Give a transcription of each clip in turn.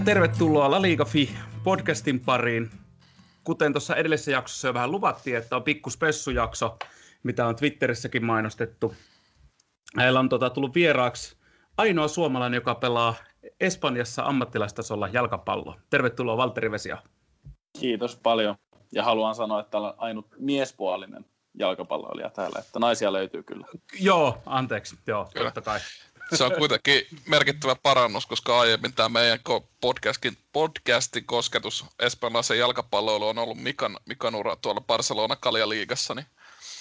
ja tervetuloa La Liga Fi podcastin pariin. Kuten tuossa edellisessä jaksossa jo vähän luvattiin, että on pikku spessujakso, mitä on Twitterissäkin mainostettu. Meillä on tota, tullut vieraaksi ainoa suomalainen, joka pelaa Espanjassa ammattilaistasolla jalkapallo. Tervetuloa Valtteri Vesia. Kiitos paljon. Ja haluan sanoa, että olen ainut miespuolinen jalkapalloilija täällä, että naisia löytyy kyllä. Joo, anteeksi. Joo, kyllä. totta kai. Se on kuitenkin merkittävä parannus, koska aiemmin tämä meidän podcastin, podcastin kosketus espanjalaisen jalkapalloilu on ollut Mikan, Mikan ura tuolla Barcelona Kaljaliigassa. Niin...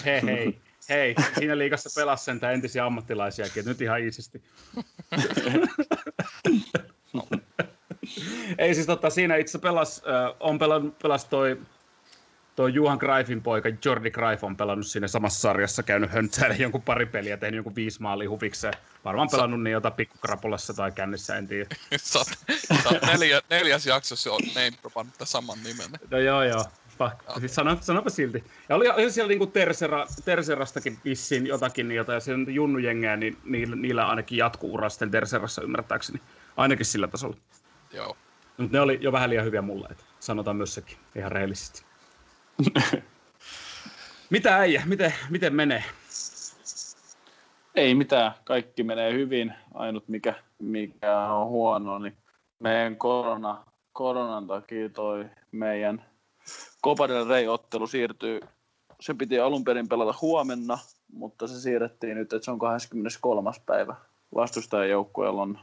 Hei hei, hei, siinä liigassa pelasi sen entisiä ammattilaisiakin, nyt ihan iisisti. no. Ei siis tota, siinä itse pelas, äh, on pelannut, pelas toi tuo Juhan Greifin poika Jordi Greif on pelannut siinä samassa sarjassa, käynyt höntsäillä jonkun pari peliä, tehnyt jonkun viisi maalia huvikseen. Varmaan pelannut niin jotain pikkukrapulassa tai kännissä, en tiedä. sä oot, sä oot neljä, neljäs jaksossa jo name saman nimen. No joo joo, pakko. Siis sano, sanopa silti. Ja oli, oli siellä niinku Tersera, Terserastakin vissiin jotakin niitä, ja siellä junnujengää, niin niillä, niillä ainakin jatkuu ura sitten Terserassa ymmärtääkseni. Ainakin sillä tasolla. Joo. Mutta ne oli jo vähän liian hyviä mulle, että sanotaan myös sekin ihan rehellisesti. Mitä äijä, miten, miten menee? Ei mitään, kaikki menee hyvin. Ainut mikä, mikä on huono, niin meidän korona, koronan takia toi meidän Copa del Rey-ottelu siirtyy, se piti alun perin pelata huomenna, mutta se siirrettiin nyt, että se on 23. päivä. Vastustajajoukkueella on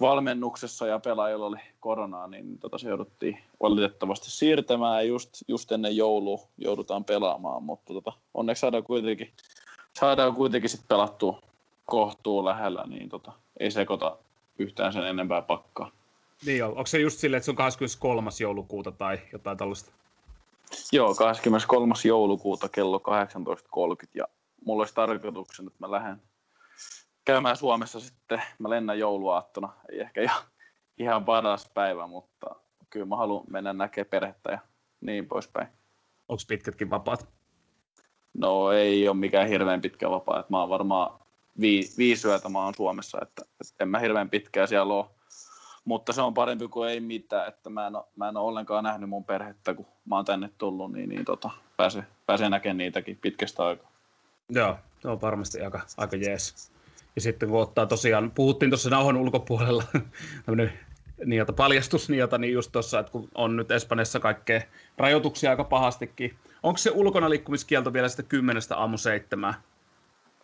valmennuksessa ja pelaajilla oli koronaa, niin tota se jouduttiin valitettavasti siirtämään just, just ennen joulua joudutaan pelaamaan, mutta tota, onneksi saadaan kuitenkin, saadaan kuitenkin sit pelattua kohtuu lähellä, niin tota, ei sekoita yhtään sen enempää pakkaa. Niin on. Onko se just silleen, että se on 23. joulukuuta tai jotain tällaista? Joo, 23. joulukuuta kello 18.30 ja mulla olisi tarkoituksena, että mä lähden käymään Suomessa sitten. Mä lennän jouluaattona. Ei ehkä ihan, ihan paras päivä, mutta kyllä mä haluan mennä näkemään perhettä ja niin poispäin. Onko pitkätkin vapaat? No ei ole mikään hirveän pitkä vapaa. Että mä oon varmaan vii, viisi yötä mä oon Suomessa, että, että en mä hirveän pitkää siellä ole. Mutta se on parempi kuin ei mitään, että mä en, ole, mä en ole ollenkaan nähnyt mun perhettä, kun mä oon tänne tullut, niin, niin tota, pääsee, pääsee näkemään niitäkin pitkästä aikaa. Joo, se on varmasti aika, aika jees. Ja sitten kun ottaa tosiaan, puhuttiin tuossa nauhon ulkopuolella, tämmöinen niiltä paljastus niiltä, niin just tuossa, että kun on nyt Espanjassa kaikkea rajoituksia aika pahastikin. Onko se ulkona liikkumiskielto vielä sitten kymmenestä aamu seitsemään?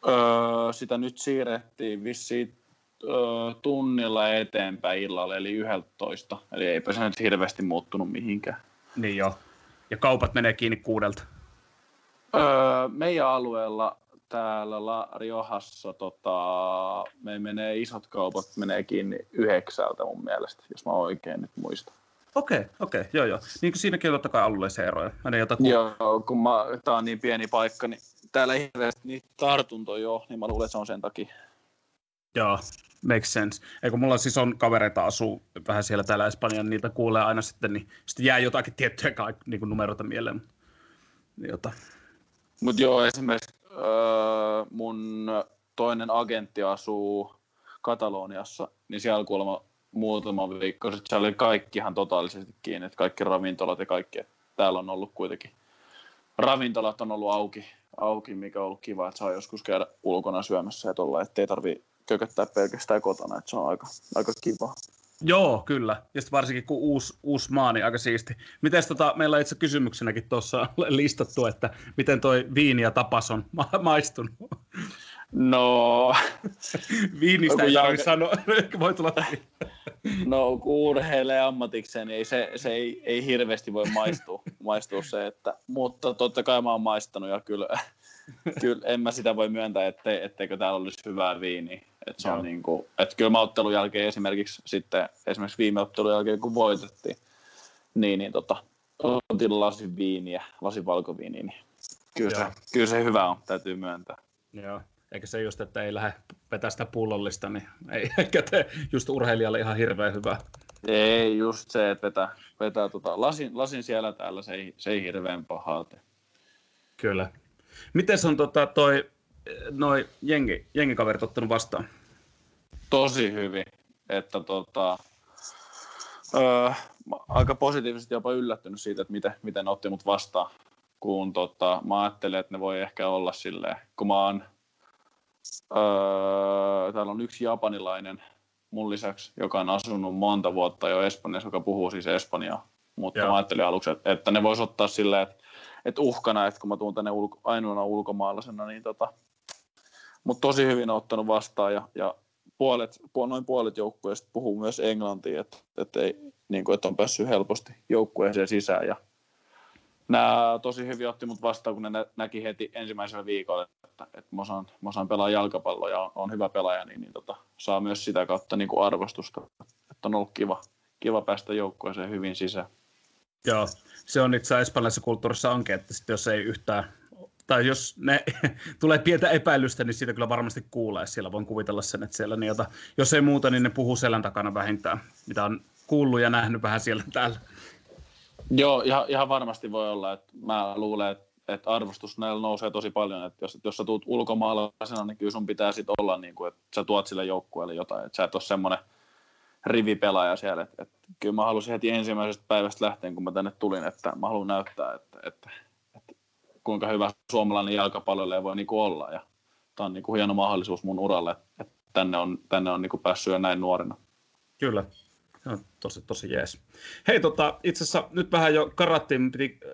Öö, sitä nyt siirrettiin vissiin öö, tunnilla eteenpäin illalla, eli 11. Eli eipä se nyt hirveästi muuttunut mihinkään. Niin joo. Ja kaupat menee kiinni kuudelta? Öö, meidän alueella täällä La Riojassa tota, me menee isot kaupat menee kiinni yhdeksältä mun mielestä, jos mä oikein nyt muistan. Okei, okay, okei, okay, joo joo. Niin kuin siinäkin on totta kai alueellisia eroja. jotakin... Joo, kun mä, tää on niin pieni paikka, niin täällä ei hirveästi niitä tartuntoja jo, niin mä luulen, että se on sen takia. Joo, makes sense. Eikö mulla siis on kavereita asuu vähän siellä täällä Espanjan, niitä kuulee aina sitten, niin sitten jää jotakin tiettyjä niin kuin numeroita mieleen. Jota. Mutta joo, esimerkiksi öö, mun toinen agentti asuu Kataloniassa, niin siellä kuulemma muutama viikko sitten siellä oli kaikki ihan totaalisesti kiinni, että kaikki ravintolat ja kaikki. Täällä on ollut kuitenkin, ravintolat on ollut auki, auki mikä on ollut kiva, että saa joskus käydä ulkona syömässä ja tuolla, ettei tarvi kököttää pelkästään kotona, että se on aika, aika kiva. Joo, kyllä. Ja sitten varsinkin kun uusi, uusi maa, niin aika siisti. Miten tota, meillä on itse kysymyksenäkin tuossa listattu, että miten toi viini ja tapas on ma- maistunut? No... Viinistä ei tarvitse sanoa, voi tulla No kun urheilee ammatikseen, niin ei, se, se ei, ei hirveästi voi maistua, maistua se, että, mutta totta kai mä oon maistanut ja kyllä, kyllä en mä sitä voi myöntää, ette, etteikö täällä olisi hyvää viiniä. Et se on niin kuin, että kyllä mä ottelun jälkeen esimerkiksi sitten, esimerkiksi viime ottelun jälkeen kun voitettiin, niin, niin tota, otin lasin viiniä, lasin valkoviiniä, niin kyllä, se, kyllä se hyvä on, täytyy myöntää. Joo, eikä se just, että ei lähde vetää sitä pullollista, niin ei eikä tee just urheilijalle ihan hirveän hyvä. Ei, just se, että vetää, vetää tota, lasin, lasin siellä täällä, se ei, se ei hirveän pahaa tee. Kyllä. Miten on tota, toi noi jengi, jengikaverit ottanut vastaan? Tosi hyvin, että tota, Öö, aika positiivisesti jopa yllättynyt siitä, että miten, miten ne otti mut vastaan. Kun tota, mä ajattelin, että ne voi ehkä olla silleen, kun mä oon, öö, täällä on yksi japanilainen mun lisäksi, joka on asunut monta vuotta jo Espanjassa, joka puhuu siis Espanjaa. Mutta Joo. mä ajattelin aluksi, että, että ne vois ottaa silleen, että, että uhkana, että kun mä tuun tänne ulko, ainoana ulkomaalaisena, niin tota, mutta tosi hyvin on ottanut vastaan ja, ja puolet, noin puolet joukkueesta puhuu myös englantia, että, että, ei, niin kuin, että on päässyt helposti joukkueeseen sisään. Ja nämä tosi hyvin otti mut vastaan, kun ne näki heti ensimmäisellä viikolla, että, että mä, osaan, mä osaan pelaa jalkapalloa ja on, on hyvä pelaaja, niin, niin tota, saa myös sitä kautta niin kuin arvostusta. Että on ollut kiva, kiva päästä joukkueeseen hyvin sisään. Joo, se on itse asiassa espanjalaisessa kulttuurissa onkin, että sit jos ei yhtään tai jos ne tulee pientä epäilystä, niin siitä kyllä varmasti kuulee. Siellä voin kuvitella sen, että siellä niitä, jos ei muuta, niin ne puhuu selän takana vähintään, mitä on kuullut ja nähnyt vähän siellä täällä. Joo, ihan, ihan varmasti voi olla. Että mä luulen, että, että arvostus näillä nousee tosi paljon. Että jos, jos sä tuut ulkomaalaisena, niin kyllä sun pitää sitten olla, niin kuin, että sä tuot sille joukkueelle jotain. Että sä et ole semmoinen rivipelaaja siellä. Että, että kyllä mä halusin heti ensimmäisestä päivästä lähtien, kun mä tänne tulin, että mä haluan näyttää, että, että kuinka hyvä suomalainen jalkapalloilija voi niin kuin olla. Ja tämä on niin kuin hieno mahdollisuus mun uralle, että tänne on, tänne on niin kuin päässyt jo näin nuorena. Kyllä, se on tosi, tosi jees. Hei, tota, itse asiassa nyt vähän jo karattiin, piti, äh,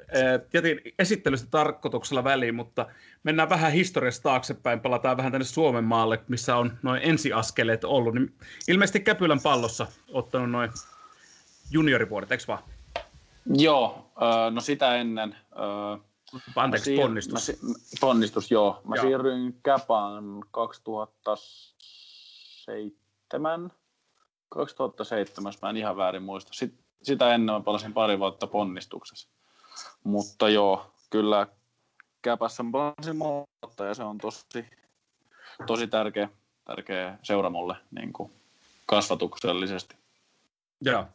jätin esittelystä tarkoituksella väliin, mutta mennään vähän historiasta taaksepäin, palataan vähän tänne Suomen maalle, missä on noin ensiaskeleet ollut. Niin ilmeisesti Käpylän pallossa ottanut noin juniorivuodet, eikö vaan? Joo, no sitä ennen Anteeksi, siir- ponnistus. Mä, ponnistus, joo. Mä joo. siirryin Käpään 2007. 2007, mä en ihan väärin muista. Sit, sitä ennen mä palasin pari vuotta ponnistuksessa. Mutta joo, kyllä Käpässä palasin vuotta ja se on tosi, tosi tärkeä, tärkeä seura mulle niin kuin kasvatuksellisesti. Joo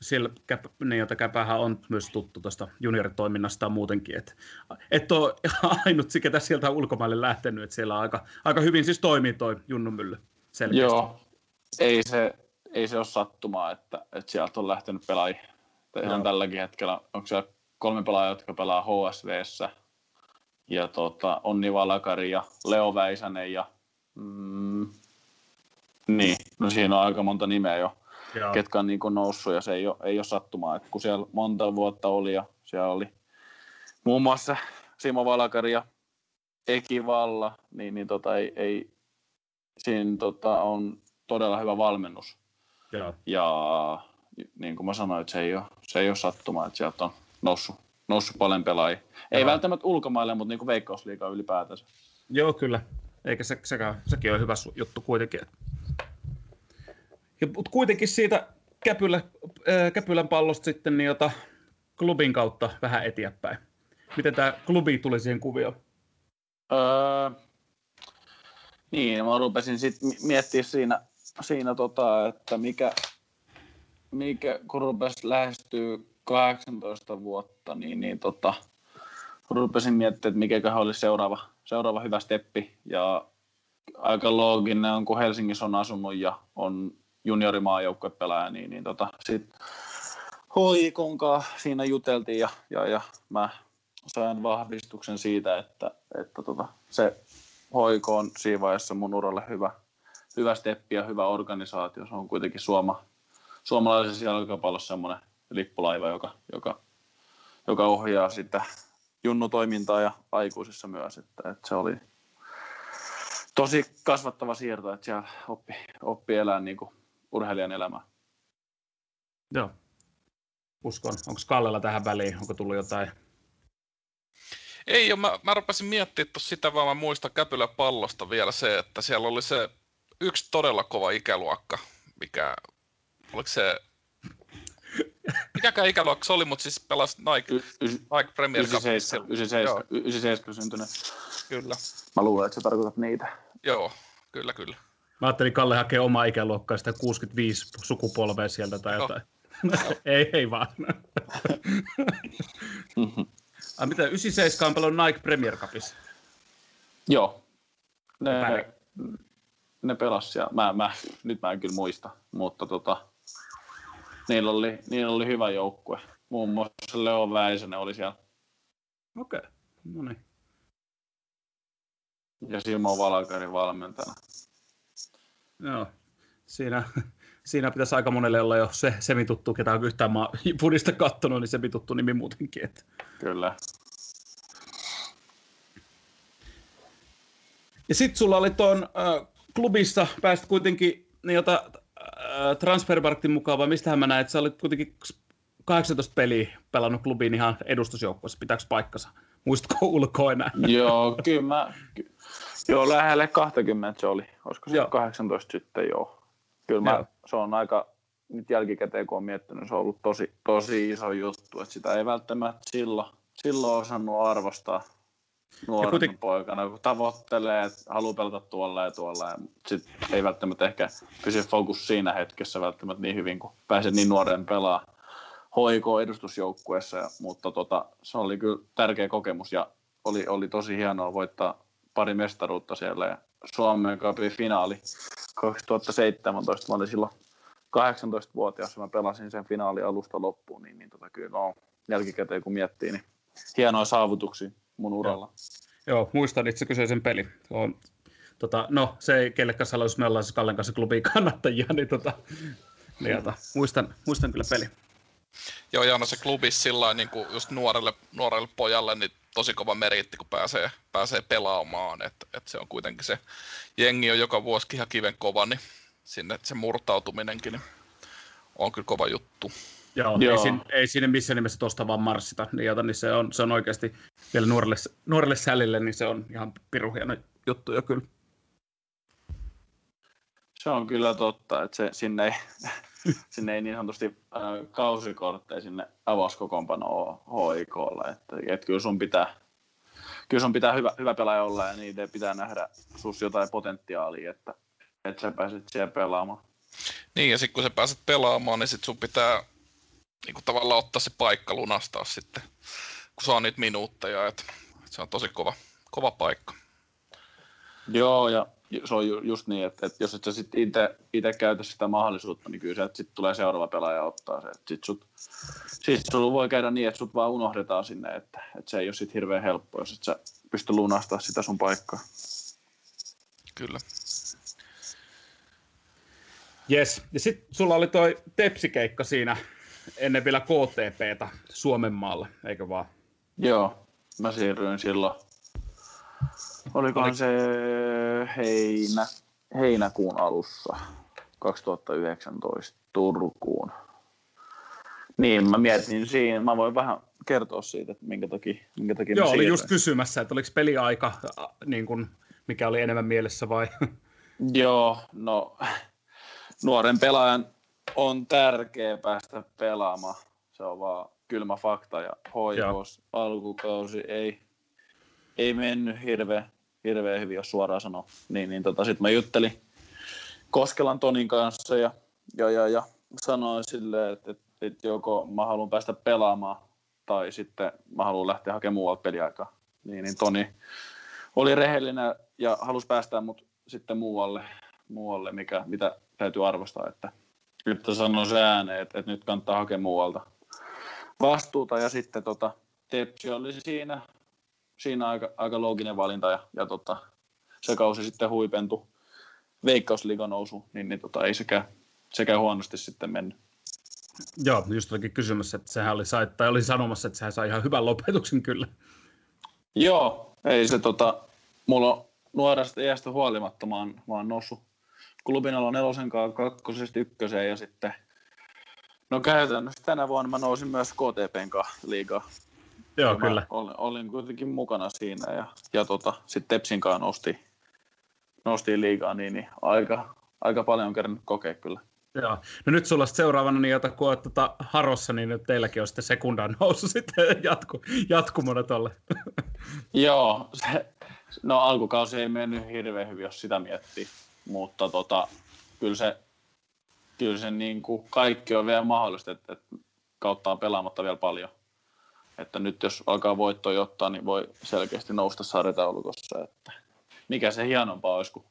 siellä käp, niin, jota Käpähän on myös tuttu tuosta junioritoiminnasta muutenkin, että et ole ainut, ketä sieltä on ulkomaille lähtenyt, että siellä aika, aika hyvin siis toimii toi Junnumylly selkeästi. Joo, ei se, ei se ole sattumaa, että, että sieltä on lähtenyt pelaajia. Ihan tälläkin hetkellä, onko siellä kolme pelaajaa, jotka pelaa HSVssä, ja tota, Onni Valakari ja Leo Väisänen ja mm, niin, no siinä on aika monta nimeä jo Joo. ketkä on niin kuin noussut ja se ei ole, ei ole sattumaa. että kun siellä monta vuotta oli ja siellä oli muun muassa Simo Valakari ja Eki Valla, niin, niin tota, ei, ei, siinä tota, on todella hyvä valmennus. Joo. Ja niin kuin mä sanoin, että se ei ole, se ei ole sattumaa, että sieltä on noussut, noussut paljon pelaajia. Ei Joo. välttämättä ulkomaille, mutta niin kuin veikkausliikaa ylipäätänsä. Joo, kyllä. Eikä se, sekään, sekin on hyvä juttu kuitenkin. Ja, mutta kuitenkin siitä Käpylä, äh, Käpylän pallosta sitten niin jota klubin kautta vähän eteenpäin. Miten tämä klubi tuli siihen kuvioon? Öö, niin, mä rupesin sitten miettimään siinä, siinä tota, että mikä, mikä, kun rupesi lähestyy 18 vuotta, niin, niin tota, rupesin miettimään, että mikä olisi seuraava, seuraava hyvä steppi. Ja aika looginen on, kun Helsingissä on asunut ja on juniorimaajoukkuepelaaja, niin, niin tota, sit hoikonkaan siinä juteltiin ja, ja, ja mä sain vahvistuksen siitä, että, että tota, se hoiko on siinä vaiheessa mun uralle hyvä, hyvä steppi ja hyvä organisaatio. Se on kuitenkin suoma, suomalaisessa jalkapallossa semmoinen lippulaiva, joka, joka, joka ohjaa sitä junnutoimintaa ja aikuisissa myös. Että, että se oli tosi kasvattava siirto, että siellä oppi, oppi elää niin kuin urheilijan elämää. Joo. Uskon. Onko Kallella tähän väliin? Onko tullut jotain? Ei ole. Mä, mä rupesin miettimään sitä, vaan mä muistan Käpylä pallosta vielä se, että siellä oli se yksi todella kova ikäluokka, mikä, oliko se Mikäkään ikäluokka se oli, mutta siis pelasi Nike, y- y- Nike Premier Cup. 97, 97, 97 syntynyt. Kyllä. Mä luulen, että sä tarkoitat niitä. Joo, kyllä, kyllä. Mä ajattelin Kalle hakee omaa ikäluokkaa sitä 65 sukupolvea sieltä tai jotain. ei, ei vaan. Ai mitä, 97 on pelannut Nike Premier Cupissa? Joo. Ne, ne pelas ja mä, mä, nyt mä en kyllä muista, mutta tota, niillä oli, niillä oli hyvä joukkue. Muun muassa Leo Väisänen oli siellä. Okei, okay. no niin. Ja Simo Valkari valmentajana. Joo, siinä, siinä pitäisi aika monelle olla jo se semituttu, ketä on yhtään maa pudista kattonut, niin semituttu nimi muutenkin. Että. Kyllä. Ja sitten sulla oli tuon äh, klubissa, pääsit kuitenkin niin jota, äh, Transfermarktin mukaan, vai mistähän mä näin, että sä olit kuitenkin 18 peliä pelannut klubiin ihan edustusjoukkueessa, pitääkö paikkansa? Muistatko ulkoa enää? Joo, kyllä mä, ky- joo, lähelle 20 se oli. Olisiko se joo. 18 sitten, joo. Kyllä mä, joo. se on aika, nyt jälkikäteen kun on miettinyt, se on ollut tosi, tosi iso juttu, että sitä ei välttämättä silloin, silloin osannut arvostaa nuorena kuiten... poikana, kun tavoittelee, että haluaa pelata tuolla ja tuolla, ja sit ei välttämättä ehkä pysy fokus siinä hetkessä välttämättä niin hyvin, kun pääset niin nuoren pelaa HIK-edustusjoukkueessa, mutta tota, se oli kyllä tärkeä kokemus ja oli, oli tosi hienoa voittaa pari mestaruutta siellä ja Suomen Cupin finaali 2017, mä olin silloin 18-vuotias, mä pelasin sen finaali alusta loppuun, niin, niin tota, kyllä no, jälkikäteen kun miettii, niin hienoja saavutuksia mun uralla. Joo, Joo muistan itse kyseisen peli. On, tota, no, se ei kellekään sano, jos me ollaan siis Kallen kanssa klubin kannattajia, niin, tota, niin tota, muistan, muistan kyllä peli. Joo, ja on se klubi sillä niin kuin just nuorelle, nuorelle pojalle niin tosi kova meritti, kun pääsee, pääsee pelaamaan. että et se on kuitenkin se jengi on joka vuosi ihan kiven kova, niin sinne se murtautuminenkin niin on kyllä kova juttu. Joo, Joo. Ei, siinä, ei siinä missään nimessä tuosta vaan marssita, niin, jota, niin se, on, se on oikeasti vielä nuorelle, nuorelle sälille, niin se on ihan piru hieno juttu jo kyllä. Se on kyllä totta, että se, sinne, ei, sinne ei niin sanotusti äh, kausikortteja sinne avauskokoonpanoon HIKlle, että, että kyllä sun pitää, kyllä sun pitää hyvä, hyvä pelaaja olla ja niiden pitää nähdä sus jotain potentiaalia, että, että sä pääset siellä pelaamaan. Niin, ja sitten kun sä pääset pelaamaan, niin sit sun pitää niin kuin tavallaan ottaa se paikka lunastaa sitten, kun saa niitä minuutteja, että, että se on tosi kova, kova paikka. Joo, ja se on ju, just niin, että, että jos et sä sitten itse käytä sitä mahdollisuutta, niin kyllä se, että sitten tulee seuraava pelaaja ottaa se. Sitten sut, sit sulla voi käydä niin, että sut vaan unohdetaan sinne, että, että se ei ole sitten hirveän helppo, jos et sä pysty lunastaa sitä sun paikkaa. Kyllä. Yes, ja sitten sulla oli toi tepsikeikka siinä ennen vielä KTPtä Suomen maalla, eikö vaan? Joo, mä siirryin silloin. Olikohan Oli... se heinä, heinäkuun alussa 2019 Turkuun. Niin, mä mietin siinä, mä voin vähän kertoa siitä, että minkä takia, minkä takia Joo, oli just kysymässä, että oliko peliaika, niin kuin, mikä oli enemmän mielessä vai? Joo, no nuoren pelaajan on tärkeä päästä pelaamaan. Se on vaan kylmä fakta ja hoivos alkukausi ei, ei mennyt hirveän hirveän hyvin, jos suoraan sanoo. Niin, niin tota, sitten mä juttelin Koskelan Tonin kanssa ja, ja, ja, ja sanoin silleen, että, että, että joko mä haluan päästä pelaamaan tai sitten mä haluan lähteä hakemaan muualta peliaikaa. Niin, niin Toni oli rehellinen ja halusi päästää mut sitten muualle, muualle mikä, mitä täytyy arvostaa, että nyt sanoi se ääneen, että, että nyt kannattaa hakea muualta vastuuta ja sitten tota, Tepsi oli siinä, siinä aika, aika looginen valinta ja, ja tota, se kausi sitten huipentui veikkausliigan nousu, niin, niin tota, ei sekään, sekään huonosti sitten mennyt. Joo, just olikin kysymässä, että sehän oli, sai, tai oli sanomassa, että sehän sai ihan hyvän lopetuksen kyllä. Joo, ei se tota, mulla on nuoresta iästä huolimatta, mä oon, mä oon noussut klubin alo nelosen kanssa kakkosesta ykköseen ja sitten No käytännössä tänä vuonna mä nousin myös KTPn kanssa liigaa. Joo, ja kyllä. Olin, olin, kuitenkin mukana siinä ja, ja tota, sitten Tepsin kanssa nosti, nosti liigaa, niin, niin aika, aika paljon on kerännyt kokea kyllä. Joo. No nyt sulla seuraavana, niin jota, kun olet tota Harossa, niin nyt teilläkin on sitten sekundan nousu sitten jatku, jatkumona tuolle. Joo, se, no alkukausi ei mennyt hirveän hyvin, jos sitä miettii, mutta tota, kyllä se, kyllä se niin kuin kaikki on vielä mahdollista, että, että kautta on pelaamatta vielä paljon. Että nyt jos alkaa voittoja ottaa, niin voi selkeästi nousta sarjataulukossa. Että mikä se hienompaa olisi, kun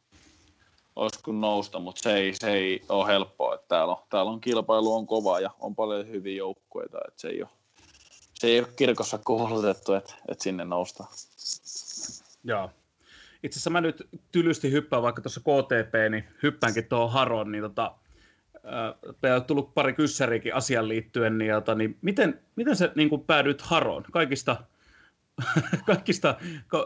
olisiko nousta, mutta se ei, se ei ole helppoa. Että täällä, on, täällä on kilpailu on kova ja on paljon hyviä joukkueita, että se ei ole, se ei ole kirkossa koulutettu, että, että sinne noustaan. Joo. Itse asiassa mä nyt tylysti hyppään vaikka tuossa KTP, niin hyppäänkin tuohon Haron, niin tota, äh, on tullut pari kyssäriäkin asian liittyen, niin, jota, niin miten, miten sä niin päädyit Haroon? Kaikista, kaikista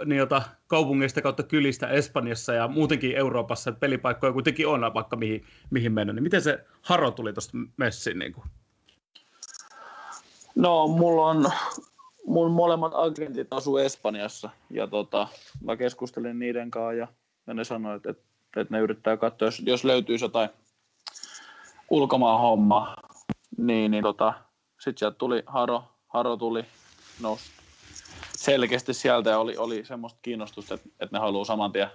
niin, jota, kaupungeista kautta kylistä Espanjassa ja muutenkin Euroopassa, pelipaikkoja kuitenkin on vaikka mihin, mihin mennä, niin miten se Haro tuli tuosta messiin? Niin? No, mulla on mun molemmat agentit asuu Espanjassa ja tota, mä keskustelin niiden kanssa ja, ja ne sanoivat, että, että ne yrittää katsoa, jos, jos löytyy jotain ulkomaan homma, niin, niin tota, sitten sieltä tuli Haro, Haro tuli, nousi selkeästi sieltä ja oli, oli semmoista kiinnostusta, että, että ne haluaa saman tien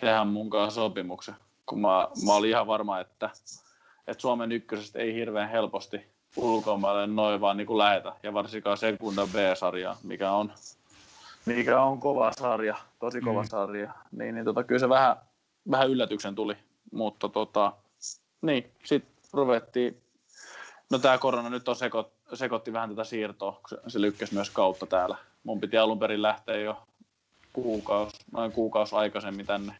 tehdä mun kanssa sopimuksen. Kun mä, mä olin ihan varma, että, että Suomen ykkösestä ei hirveän helposti ulkomaille noin vaan niin kuin lähetä. Ja varsinkaan Sekunda B-sarja, mikä on, mikä on kova sarja, tosi kova mm. sarja. Niin, niin tota, kyllä se vähän, vähän yllätyksen tuli. Mutta tota, niin, sitten ruvettiin, no tämä korona nyt on sekot, sekoitti vähän tätä siirtoa, kun se, se lykkäsi myös kautta täällä. Mun piti alun perin lähteä jo kuukausi, noin kuukausi aikaisemmin tänne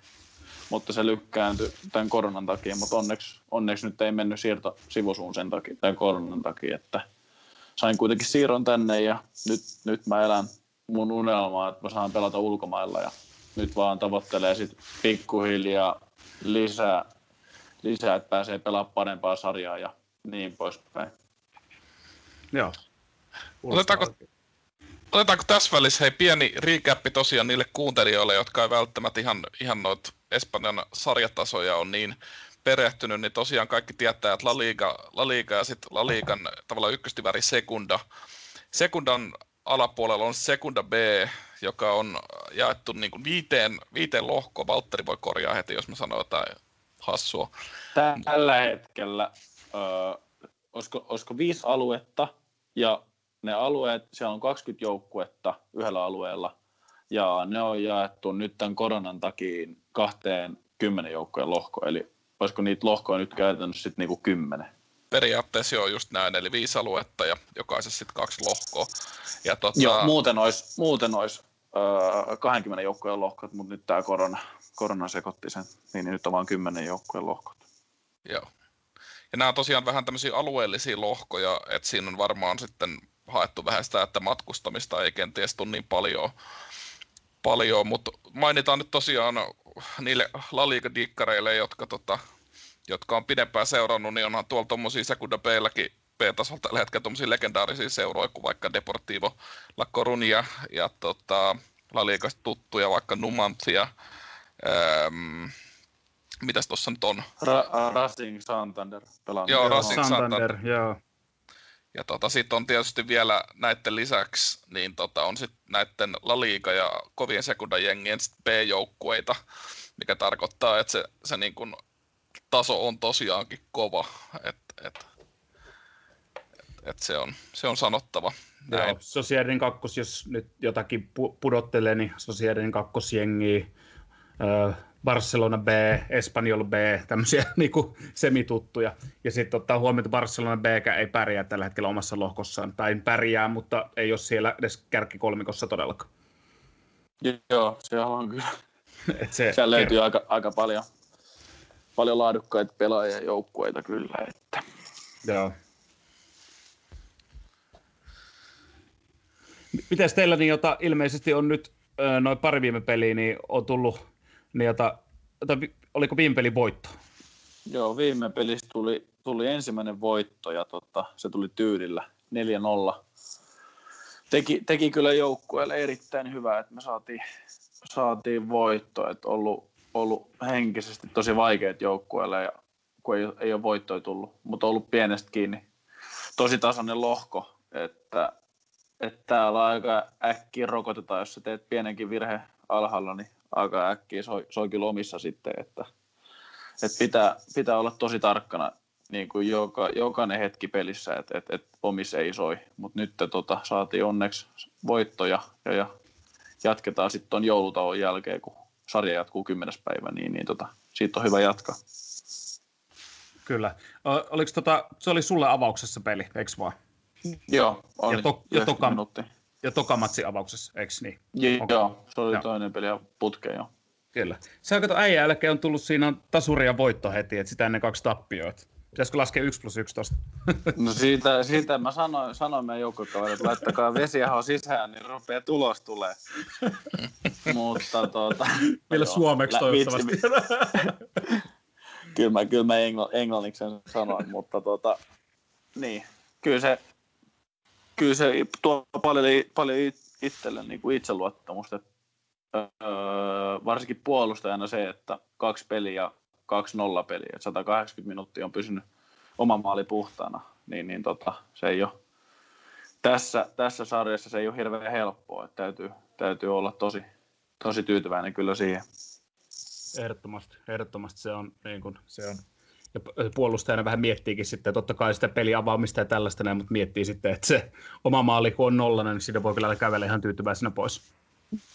mutta se lykkääntyi tämän koronan takia, mutta onneksi, onneksi nyt ei mennyt siirto sivusuun sen takia, tämän koronan takia, että sain kuitenkin siirron tänne ja nyt, nyt mä elän mun unelmaa, että mä saan pelata ulkomailla ja nyt vaan tavoittelee sitten pikkuhiljaa lisää, lisää, että pääsee pelaamaan parempaa sarjaa ja niin poispäin. Joo. Otetaanko, otetaanko tässä välissä hei, pieni recap tosiaan niille kuuntelijoille, jotka ei välttämättä ihan, ihan noita Espanjan sarjatasoja on niin perehtynyt, niin tosiaan kaikki tietää, että La Liga, La Liga ja sitten La Ligan tavallaan ykköstiväri Sekunda. Sekundan alapuolella on Sekunda B, joka on jaettu niin kuin viiteen, viiteen lohkoon. Valtteri voi korjaa heti, jos mä sanon jotain hassua. Tällä hetkellä ö, olisiko, olisiko viisi aluetta, ja ne alueet, siellä on 20 joukkuetta yhdellä alueella, ja ne on jaettu nyt tämän koronan takia kahteen kymmenen joukkojen lohko, eli olisiko niitä lohkoja nyt käytännössä sitten niinku kymmenen? Periaatteessa on just näin, eli viisi aluetta ja jokaisessa sitten kaksi lohkoa. Ja tota... Joo, muuten olisi, muuten olisi öö, 20 joukkojen lohkot, mutta nyt tämä korona, korona sekoitti sen, niin nyt on vain 10 joukkojen lohkot. Joo. Ja nämä on tosiaan vähän tämmöisiä alueellisia lohkoja, että siinä on varmaan sitten haettu vähän sitä, että matkustamista ei kenties tule niin paljon, paljon mutta mainitaan nyt tosiaan niille La Liga-dikkareille, jotka, tota, jotka on pidempään seurannut, niin onhan tuolla tuommoisia Sekunda B-lläkin B-tasolla tällä hetkellä tuommoisia legendaarisia seuroja kuin vaikka Deportivo La Coruña ja tota, La Ligasta tuttuja vaikka Numancia. Ähm, mitäs tuossa nyt on? Ra- Racing Santander. Pelannut. Joo, Racing Santander, Santander joo. Ja tota, sitten on tietysti vielä näiden lisäksi, niin tota, on sitten näiden La Liga ja kovien sekundajengien B-joukkueita, mikä tarkoittaa, että se, se niin kun, taso on tosiaankin kova, että et, et, et se, on, se on sanottava. Näin. Joo, Sosiaalinen kakkos, jos nyt jotakin pudottelee, niin Sosiaalinen kakkosjengi, Barcelona B, Espanyol B, tämmöisiä niin kuin semituttuja. Ja sitten ottaa huomioon, että Barcelona B ei pärjää tällä hetkellä omassa lohkossaan. Tai pärjää, mutta ei ole siellä edes kärkikolmikossa todellakaan. Joo, se on kyllä. Et se, Siellä löytyy aika, aika paljon, paljon laadukkaita pelaajia joukkueita kyllä. Että. Joo. Miten teillä, niin, jota ilmeisesti on nyt noin pari viime peliä, niin on tullut niin jota, jota, oliko viime pelin voitto? Joo, viime pelissä tuli, tuli ensimmäinen voitto ja tota, se tuli tyylillä 4-0. Teki, teki kyllä joukkueelle erittäin hyvää, että me saatiin, saatiin voitto, että ollut, ollut henkisesti tosi vaikeat joukkueelle ja kun ei, ei ole voittoja tullut, mutta ollut pienestä kiinni. Tosi tasainen lohko, että, että täällä aika äkkiä rokotetaan, jos sä teet pienenkin virhe alhaalla, niin aika äkkiä soi, soi kyllä omissa sitten, että, että pitää, pitää olla tosi tarkkana niin kuin joka, jokainen hetki pelissä, että, että, että omissa ei soi, mutta nyt tota, saatiin onneksi voittoja ja, ja jatketaan sitten tuon joulutauon jälkeen, kun sarja jatkuu kymmenes päivä, niin, niin tota, siitä on hyvä jatkaa. Kyllä. Oliko tota, se oli sulle avauksessa peli, eikö vaan? Joo, oli ja, to, ja, toka, ja toka matsi avauksessa, eikö niin? Je, okay. Joo, se oli joo. toinen peli ja putkeen jo. Kyllä. Se kato äijän jälkeen on tullut siinä tasuri ja voitto heti, että sitä ennen kaksi tappioita. Pitäisikö laskea 1 plus 1 tosta? No siitä, siitä mä sanoin, sanoin meidän joukkokaverille, että laittakaa vesiaho sisään, niin rupeaa tulos tulee. Mutta tuota... Vielä suomeksi toivottavasti. kyllä mä, kyllä mä engl, englanniksi sen sanoin, mutta tuota, niin, kyllä se, kyllä se tuo paljon, paljon itselle niin kuin itseluottamusta. Öö, varsinkin puolustajana se, että kaksi peliä 2-0 peliä, että 180 minuuttia on pysynyt oma maali puhtaana, niin, niin tota, se ei ole, tässä, tässä sarjassa se ei ole hirveän helppoa, että täytyy, täytyy olla tosi, tosi tyytyväinen kyllä siihen. Ehdottomasti, ehdottomasti se on, niin kuin, se on ja puolustajana vähän miettiikin sitten, totta kai sitä peli avaamista ja tällaista näin, mutta miettii sitten, että se oma maali kun on nollana, niin siitä voi kyllä kävellä ihan tyytyväisenä pois.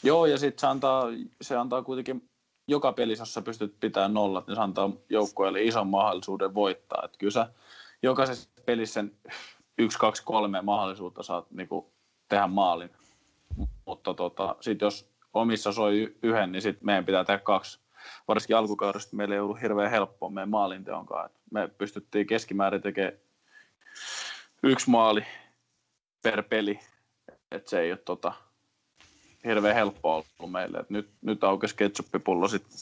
Joo, ja sitten se antaa, se antaa kuitenkin joka pelissä, jossa pystyt pitämään nollat, niin se antaa joukkueelle ison mahdollisuuden voittaa. Että kyllä sä jokaisessa pelissä sen yksi, kaksi, kolme mahdollisuutta saat niin kuin, tehdä maalin. Mutta tota, sitten jos omissa soi yhden, niin sitten meidän pitää tehdä kaksi. Varsinkin alkukaudesta meillä ei ollut hirveän helppoa meidän maalinteon kanssa. Me pystyttiin keskimäärin tekemään yksi maali per peli. että se ei ole tota, hirveän helppoa ollut meille. Et nyt, nyt aukesi ketsuppipullo. Sitten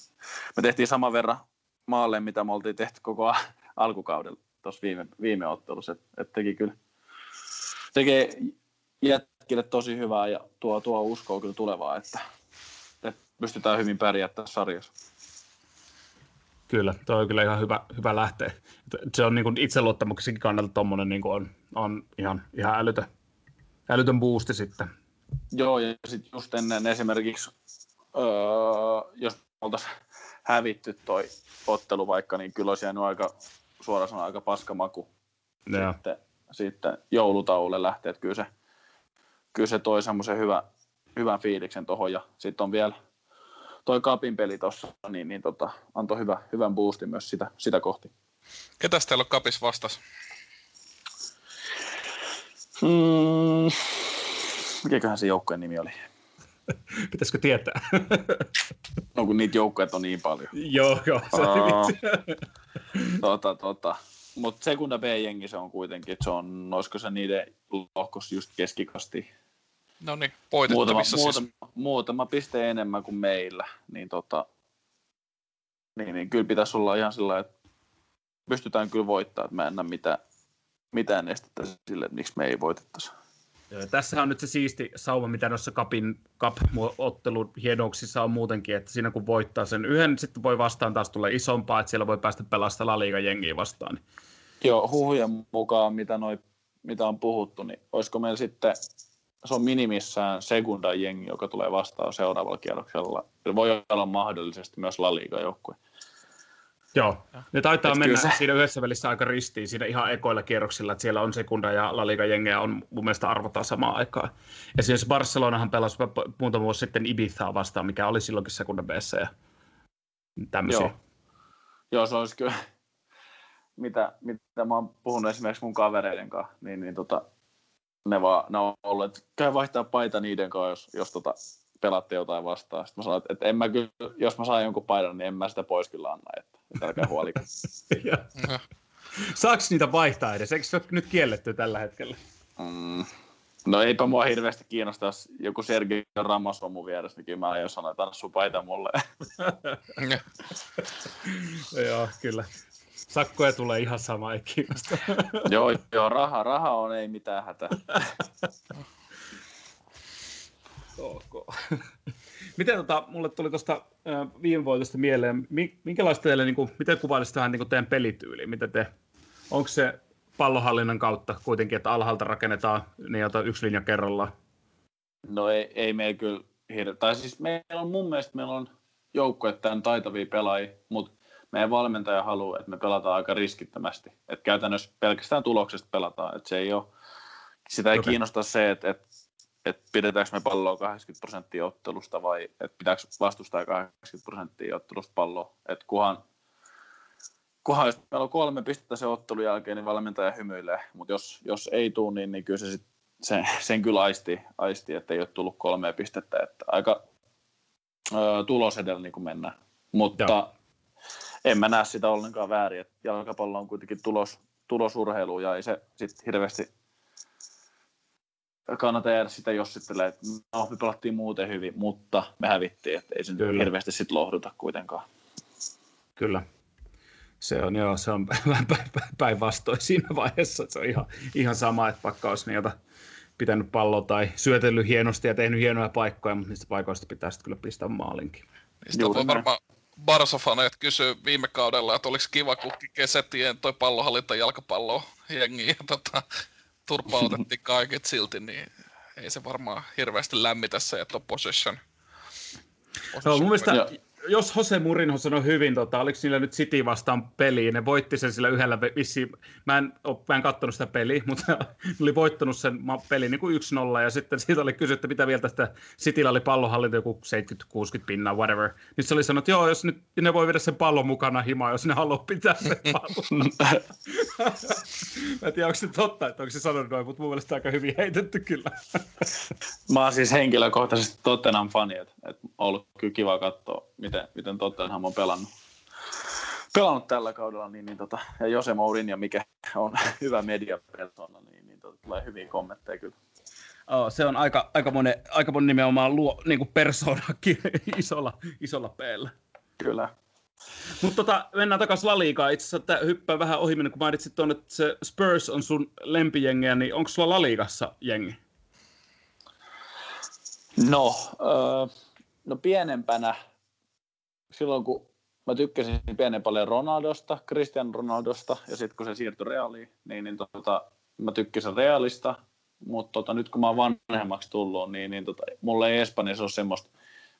me tehtiin saman verran maalle, mitä me oltiin tehty koko alkukaudella tuossa viime, viime ottelussa. Et, et teki kyllä, tekee jätkille tosi hyvää ja tuo, tuo uskoa kyllä tulevaa, että pystytään hyvin pärjäämään tässä sarjassa. Kyllä, tuo on kyllä ihan hyvä, hyvä lähteä. Se on niin itseluottamuksenkin kannalta tuommoinen niin on, on ihan, ihan älytön, älytön boosti sitten. Joo, ja sitten just ennen esimerkiksi, öö, jos oltaisiin hävitty toi ottelu vaikka, niin kyllä olisi jäänyt aika, suoraan sanoen aika paskamaku ja. sitten, sitten joulutauolle lähtee, että kyllä se, kyllä se toi semmoisen hyvä, hyvän fiiliksen tuohon, ja sitten on vielä toi kapin peli tuossa, niin, niin tota, antoi hyvä, hyvän boostin myös sitä, sitä kohti. Ketäs teillä on kapis vastas? Mm, mikäköhän se joukkueen nimi oli? Pitäisikö tietää? no kun niitä joukkoja on niin paljon. joo, joo. Se uh, tota, tota. Mutta Sekunda B-jengi se on kuitenkin, että se on, olisiko se niiden lohkos just keskikasti. No niin, muutama, siis. muutama, muutama piste enemmän kuin meillä, niin, tota, niin, niin kyllä pitäisi olla ihan sillä että pystytään kyllä voittamaan, että mä en näe mitään, mitään estettä sille, että miksi me ei voitettaisi. Tässä on nyt se siisti sauma, mitä noissa Cupin Cup-ottelun hienouksissa on muutenkin, että siinä kun voittaa sen yhden, sitten voi vastaan taas tulla isompaa, että siellä voi päästä pelaamaan La Liga jengiä vastaan. Joo, huhujen mukaan, mitä, noi, mitä on puhuttu, niin olisiko meillä sitten, se on minimissään segunda jengi, joka tulee vastaan seuraavalla kierroksella. Voi olla mahdollisesti myös La Liga-joukkue. Joo, ne taitaa Et mennä se... siinä yhdessä välissä aika ristiin siinä ihan ekoilla kierroksilla, että siellä on sekunda ja La Liga jengejä on mun mielestä arvotaan samaan aikaan. Esimerkiksi Barcelonahan pelasi muutama vuosi sitten Ibizaa vastaan, mikä oli silloinkin sekunda b ja tämmöisiä. Joo. Joo, se olisi kyllä, mitä, mitä mä oon puhunut esimerkiksi mun kavereiden kanssa, niin, niin tota, ne, vaan, ne on ollut, että käy vaihtaa paita niiden kanssa, jos, jos tota, pelaatte jotain vastaan. Sitten mä sanoin, että, että en mä kyllä, jos mä saan jonkun paidan, niin en mä sitä pois kyllä anna. Että älkää huoli. Saako niitä vaihtaa edes? Eikö se ole nyt kielletty tällä hetkellä? Mm. No eipä mua hirveästi kiinnosta, jos joku Sergio Ramos on mun vieressä, niin mä aion sanoa, että anna sun paita mulle. joo, kyllä. Sakkoja tulee ihan sama, ei kiinnosta. joo, joo, raha, raha on, ei mitään hätää. ok. Miten tota, mulle tuli tuosta viime voitosta mieleen, minkälaista teille, niin kuin, miten kuvailisitte vähän niin kuin teidän pelityyli? Mitä te, onko se pallohallinnan kautta kuitenkin, että alhaalta rakennetaan niin jota yksi linja kerrallaan? No ei, ei meillä kyllä hirveä. Tai siis meillä on mun mielestä meillä on joukkueettaan taitavia pelaajia, mutta meidän valmentaja haluaa, että me pelataan aika riskittömästi. Että käytännössä pelkästään tuloksesta pelataan. Että se ei ole, sitä ei okay. kiinnosta se, että, että että pidetäänkö me palloa 80 prosenttia ottelusta vai että pitääkö vastustaa 80 prosenttia ottelusta palloa. Että kunhan, kunhan jos meillä on kolme pistettä se ottelun jälkeen, niin valmentaja hymyilee. Mutta jos, jos ei tule, niin, niin kyllä se sit, sen, sen kyllä aisti, aisti, että ei ole tullut kolmea pistettä. Että aika ö, tulos edellä niin kuin mennään. Mutta Joo. En mä näe sitä ollenkaan väärin, että jalkapallo on kuitenkin tulos, tulosurheilu ja ei se sitten hirveästi kannata jäädä sitä jossittelee, että no, me pelattiin muuten hyvin, mutta me hävittiin, että ei se Kyllä. hirveästi sitten lohduta kuitenkaan. Kyllä. Se on, joo, se on päinvastoin siinä vaiheessa, että se on ihan, ihan sama, että vaikka olisi niitä pitänyt palloa tai syötellyt hienosti ja tehnyt hienoja paikkoja, mutta niistä paikoista pitää sitten kyllä pistää maalinkin. Niistä voi varmaan Barsofaneet kysyä viime kaudella, että oliko kiva, kun kesätien toi pallohallinta jalkapallo jengi ja tota, turpaa otettiin kaiket silti, niin ei se varmaan hirveästi lämmitä se, että on possession. possession no, mun mielestä, jos Jose Murinho sanoi hyvin, tota, oliko niillä nyt City vastaan peliin, ne voitti sen sillä yhdellä vissiin, mä en, ole, mä en katsonut sitä peliä, mutta oli voittanut sen pelin niin kuin 1-0, ja sitten siitä oli kysytty, mitä vielä tästä Cityllä oli pallohallinto joku 70-60 pinnaa, whatever. Niin se oli sanonut, että joo, jos nyt ne voi viedä sen pallon mukana himaan, jos ne haluaa pitää sen pallon. mä en tiedä, onko se totta, että onko se sanonut noin, mutta mun mielestä aika hyvin heitetty kyllä. mä oon siis henkilökohtaisesti Tottenham fani, että, että on ollut kyllä kiva katsoa, miten, miten Tottenham on pelannut, pelannut tällä kaudella, niin, niin tota, ja Jose Mourinho, mikä on hyvä mediapersona, niin, niin tota, tulee hyviä kommentteja kyllä. Oh, se on aika, aika, monen, aika monen nimenomaan luo, niin kuin persoonakin isolla, isolla peellä. Kyllä. Mutta tota, mennään takaisin Laliikaan. Itse asiassa hyppää vähän ohi, kun mainitsit tuonne, että se Spurs on sun lempijengiä, niin onko sulla Laliigassa jengi? No, öö, no pienempänä silloin kun mä tykkäsin pienen paljon Ronaldosta, Cristiano Ronaldosta, ja sitten kun se siirtyi Realiin, niin, niin tota, mä tykkäsin Realista, mutta tota, nyt kun mä oon vanhemmaksi tullut, niin, niin tota, mulla ei Espanjassa ole semmoista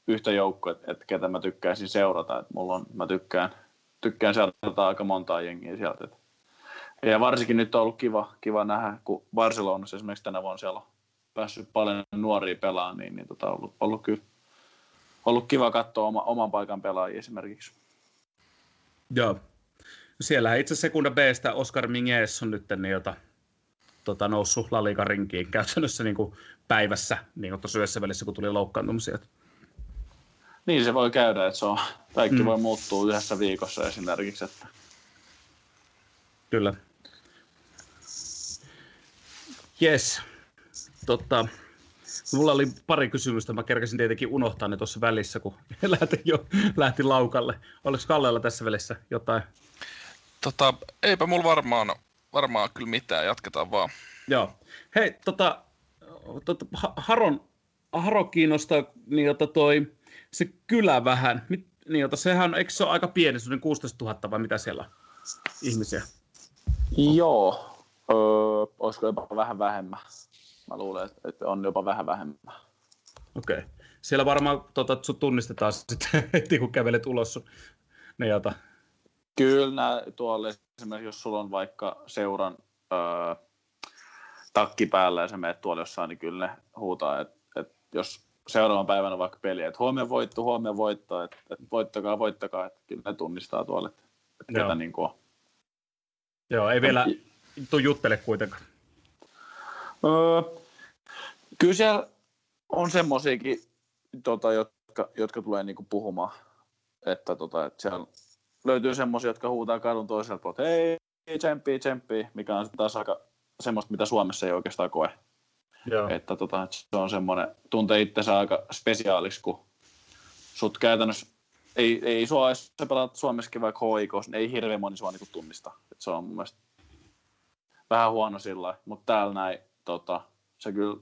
yhtä joukkoa, että, että ketä mä tykkäisin seurata. että mulla on, mä tykkään, tykkään seurata aika montaa jengiä sieltä. Että. Ja varsinkin nyt on ollut kiva, kiva nähdä, kun Barcelonassa esimerkiksi tänä vuonna siellä on päässyt paljon nuoria pelaamaan, niin, niin tota, ollut, ollut kyllä ollut kiva katsoa oma, oman paikan pelaajia esimerkiksi. Joo. Siellä itse asiassa sekunda B-stä Oscar Minguez on nyt niin jota, tota, noussut La rinkiin käytännössä niin kuin päivässä niin kuin tuossa yhdessä välissä, kun tuli loukkaantumisia. Niin se voi käydä, että se on, kaikki mm. voi muuttua yhdessä viikossa esimerkiksi. Että... Kyllä. Yes. Totta, Mulla oli pari kysymystä, mä kerkesin tietenkin unohtaa ne tuossa välissä, kun lähti jo lähti laukalle. Oliko Kallella tässä välissä jotain? Tota, eipä mulla varmaan, varmaan kyllä mitään, jatketaan vaan. Joo. Hei, tota, tota Haron, Haro kiinnostaa niin jota toi, se kylä vähän. Mit, niin jota, sehän, eikö se ole aika pieni, se 16 000 vai mitä siellä on ihmisiä? Joo, öö, olisiko jopa vähän vähemmän. Mä luulen, että on jopa vähän vähemmän. Okei. Okay. Siellä varmaan tota, sut tunnistetaan sitten heti, kun kävelet ulos ne jota. Kyllä, tuolla esimerkiksi jos sulla on vaikka seuran öö, takki päällä ja sä menet tuolla jossain, niin kyllä ne huutaa, että, että jos seuraavan päivänä on vaikka peli, että huomioon voitto, huomioon voitto, että, että voittakaa, voittakaa, että kyllä ne tunnistaa tuolla, että, että ketä niin kuin on. Joo, ei vielä tuu juttele kuitenkaan. Öö, kyllä siellä on semmoisiakin, tota, jotka, jotka tulee niinku puhumaan, että, tota, että siellä löytyy semmoisia, jotka huutaa kadun toiselta puolelta, hei, tsemppi, tsemppi, mikä on taas aika semmoista, mitä Suomessa ei oikeastaan koe. Joo. Että, tota, että se on semmoinen, tuntee itsensä aika spesiaaliksi, kun sut käytännössä ei, ei sua, jos sä pelaat Suomessakin vaikka HIK, niin ei hirveän moni sua niin tunnista. Et se on mun mielestä vähän huono sillä mutta täällä näin tota, se kyllä,